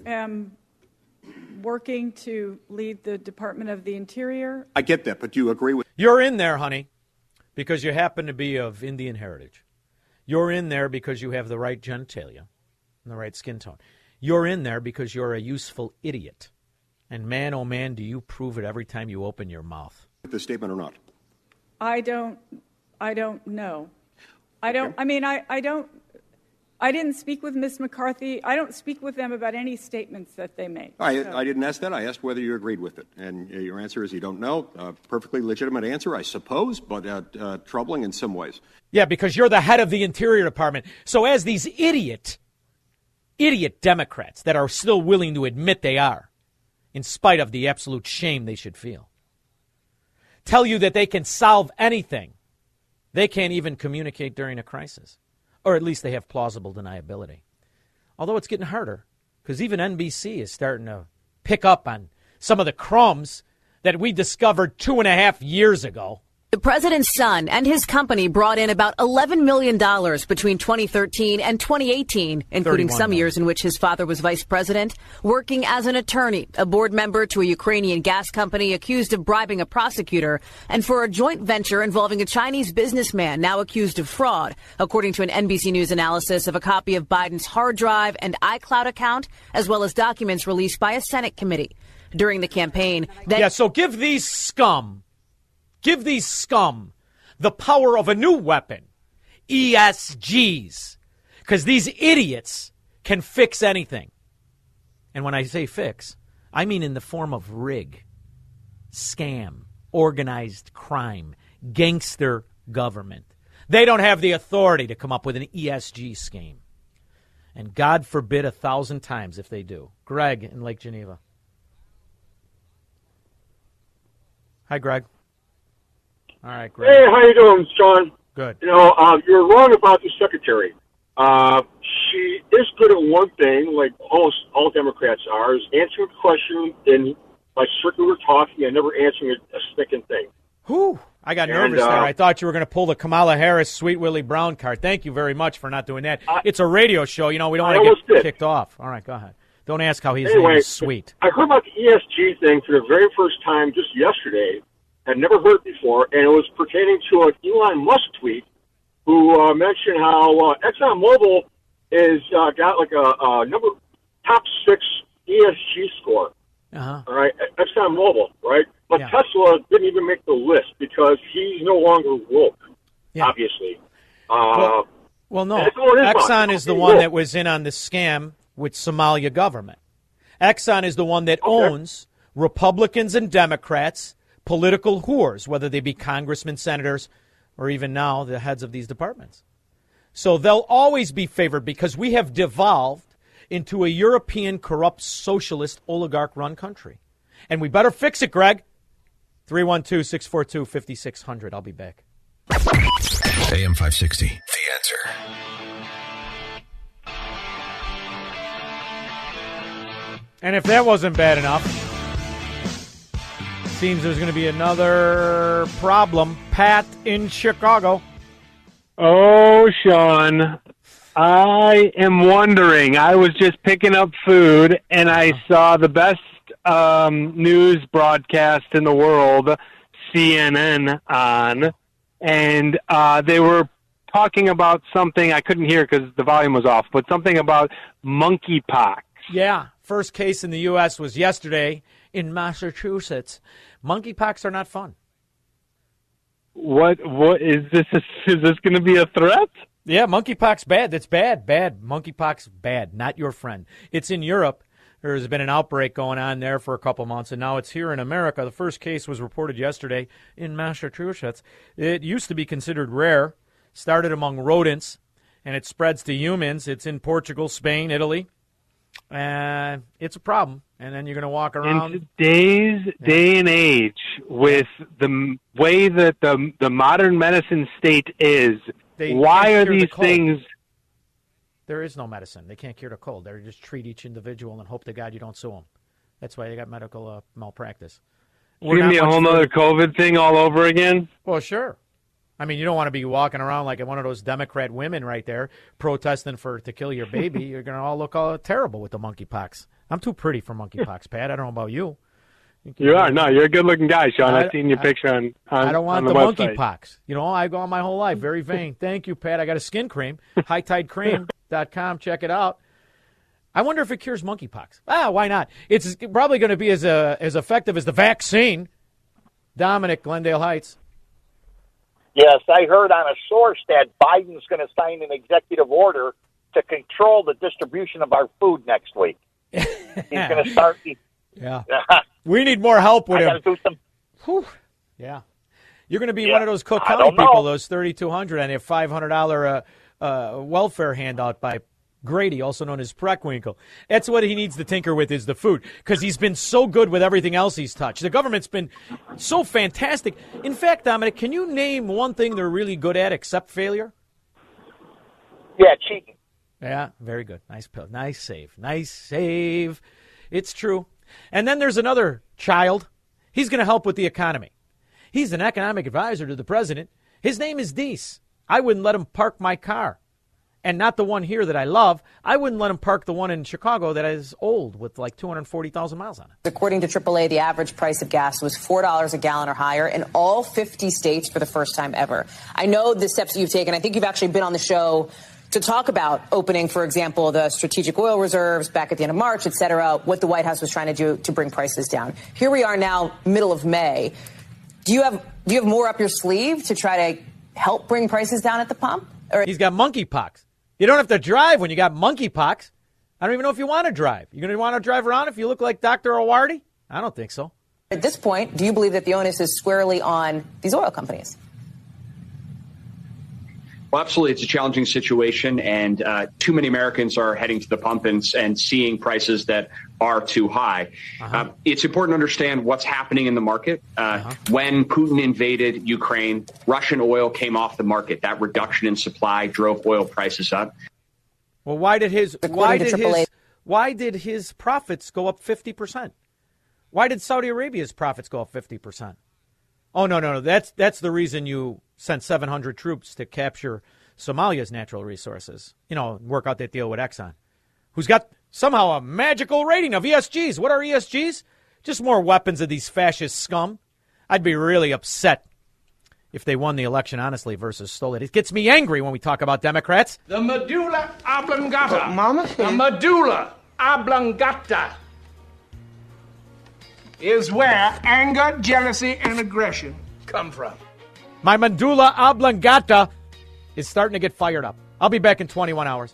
S39: am working to lead the Department of the Interior.
S40: I get that, but do you agree with.
S1: You're in there, honey, because you happen to be of Indian heritage. You're in there because you have the right genitalia and the right skin tone. You're in there because you're a useful idiot. And man, oh man, do you prove it every time you open your mouth.
S40: The statement or not?
S39: I don't. I don't know. I don't. I mean, I. I don't. I didn't speak with Ms. McCarthy. I don't speak with them about any statements that they make.
S40: I,
S39: So-
S40: I didn't ask that. I asked whether you agreed with it. And uh, your answer is you don't know. Uh, perfectly legitimate answer, I suppose, but uh, uh, troubling in some ways.
S1: Yeah, because you're the head of the Interior Department. So, as these idiot, idiot Democrats that are still willing to admit they are, in spite of the absolute shame they should feel, tell you that they can solve anything, they can't even communicate during a crisis. Or at least they have plausible deniability. Although it's getting harder, because even NBC is starting to pick up on some of the crumbs that we discovered two and a half years ago.
S41: The president's son and his company brought in about $11 million between 2013 and 2018, including some years in which his father was vice president, working as an attorney, a board member to a Ukrainian gas company accused of bribing a prosecutor, and for a joint venture involving a Chinese businessman now accused of fraud, according to an NBC News analysis of a copy of Biden's hard drive and iCloud account, as well as documents released by a Senate committee. During the campaign, that
S1: yeah, so give these scum, give these scum the power of a new weapon, ESGs, because these idiots can fix anything. And when I say fix, I mean in the form of rig, scam, organized crime, gangster government. They don't have the authority to come up with an ESG scheme. And God forbid a thousand times if they do. Greg in Lake Geneva. Hi, Greg. All right, Greg.
S42: Hey, how you doing, Shaun?
S1: Good.
S42: You know, uh, you're wrong about the secretary. Uh, she is good at one thing, like almost all Democrats are, is answering a question in like circular talking and never answering a, a sticking thing.
S1: Whew. I got
S42: And,
S1: nervous there.
S42: uh,
S1: I thought you were going to pull the Kamala Harris, Sweet Willie Brown card. Thank you very much for not doing that. it's a radio show. You know, we don't
S42: I
S1: want to get
S42: did.
S1: kicked off. All right, go ahead. Don't ask how he's
S42: anyway,
S1: sweet.
S42: I heard about the ESG thing for the very first time just yesterday. I'd never heard before, and it was pertaining to an Elon Musk tweet who uh, mentioned how uh, ExxonMobil is uh, got like a, a number top six ESG score.
S1: Uh-huh.
S42: All right, ExxonMobil, right? But Tesla didn't even make the list because he's no longer woke. Obviously. Uh,
S1: Well, Well, no.
S42: That's what it is,
S1: Exxon is the one
S42: look.
S1: that was in on the scam with Somalia government. Exxon is the one that owns Republicans and Democrats, political whores, whether they be congressmen, senators, or even now the heads of these departments. So they'll always be favored because we have devolved into a European corrupt socialist oligarch run country. And we better fix it, Greg. 312 642 5600. I'll be back.
S12: AM 560. The answer.
S1: And if that wasn't bad enough, seems there's going to be another problem. Pat in Chicago.
S43: Oh, Shaun, I am wondering. I was just picking up food and I saw the best um, news broadcast in the world, CNN, on, and uh, they were talking about something I couldn't hear because the volume was off, but something about monkeypox.
S1: Yeah, first case in the U.S. was yesterday in Massachusetts. Monkeypox are not fun.
S43: What? What is this? Is this going to be a threat?
S1: Yeah, monkeypox bad. That's bad. Bad. Monkeypox bad. Not your friend. It's in Europe. There's been an outbreak going on there for a couple months, and now it's here in America. The first case was reported yesterday in Massachusetts. It used to be considered rare, started among rodents, and it spreads to humans. It's in Portugal, Spain, Italy. And it's a problem. And then you're going to walk around.
S43: In today's day and age, with the way that the the modern medicine state is,
S1: They
S43: why are
S1: cure the
S43: these things?
S1: There is no medicine. They can't cure the cold. They just treat each individual and hope to God you don't sue them. That's why they got medical uh, malpractice. We're
S43: Give me a whole other COVID thing all over again.
S1: Well, sure. I mean, you don't want to be walking around like one of those Democrat women right there protesting for to kill your baby. <laughs> You're going to all look all terrible with the monkeypox. I'm too pretty for monkeypox, Pat. I don't know about you.
S43: You are no, you're a good-looking guy, Shaun.
S1: I-
S43: I've seen your
S1: I-
S43: picture on. on
S1: I don't want
S43: on
S1: the,
S43: the,
S1: monkeypox. You know, I've gone my whole life very vain. <laughs> Thank you, Pat. I got a skin cream, <laughs> hightidecream.com. Check it out. I wonder if it cures monkeypox. Ah, why not? It's probably going to be as uh, as effective as the vaccine. Dominic, Glendale Heights.
S44: Yes, I heard on a source that Biden's going to sign an executive order to control the distribution of our food next week. <laughs> He's going to start.
S1: Yeah. <laughs> We need more help with
S44: I
S1: him.
S44: do some.
S1: Whew. Yeah. You're going to be
S44: Yeah,
S1: one of those Cook County
S44: don't know.
S1: people, those 3,200, and a $500 uh, uh, welfare handout by Grady, also known as Preckwinkle. That's what he needs to tinker with is the food because he's been so good with everything else he's touched. The government's been so fantastic. In fact, Dominic, can you name one thing they're really good at except failure?
S44: Yeah, cheating.
S1: Yeah, very good. Nice pill. Nice save. Nice save. It's true. And then there's another child. He's going to help with the economy. He's an economic advisor to the president. His name is Deese. I wouldn't let him park my car. And not the one here that I love. I wouldn't let him park the one in Chicago that is old with like 240,000 miles on it.
S41: According to AAA, the average price of gas was $4 a gallon or higher in all 50 states for the first time ever. I know the steps that you've taken. I think you've actually been on the show to talk about opening, for example, the strategic oil reserves back at the end of March, et cetera, what the White House was trying to do to bring prices down. Here we are now, middle of May. Do you have do you have more up your sleeve to try to help bring prices down at the pump? Or
S1: He's got monkeypox. You don't have to drive when you got monkeypox. I don't even know if you want to drive. You're going to want to drive around if you look like Dr. Awardi? I don't think so.
S41: at this point, do you believe that the onus is squarely on these oil companies?
S45: Well, absolutely, it's a challenging situation, and uh, too many Americans are heading to the pump and, and seeing prices that are too high. Uh, it's important to understand what's happening in the market. Uh, When Putin invaded Ukraine, Russian oil came off the market. That reduction in supply drove oil prices up.
S1: Well, why did his why did his why did his profits go up fifty percent? Why did Saudi Arabia's profits go up fifty percent? Oh no no no that's that's the reason you sent seven hundred troops to capture Somalia's natural resources. You know, work out that deal with Exxon, who's got somehow a magical rating of ESGs. What are ESGs? Just more weapons of these fascist scum. I'd be really upset if they won the election honestly versus stole it. It gets me angry when we talk about Democrats.
S46: The medulla oblongata. Mama The medulla oblongata is where anger, jealousy, and aggression come from.
S1: My medulla oblongata is starting to get fired up. I'll be back in 21 hours.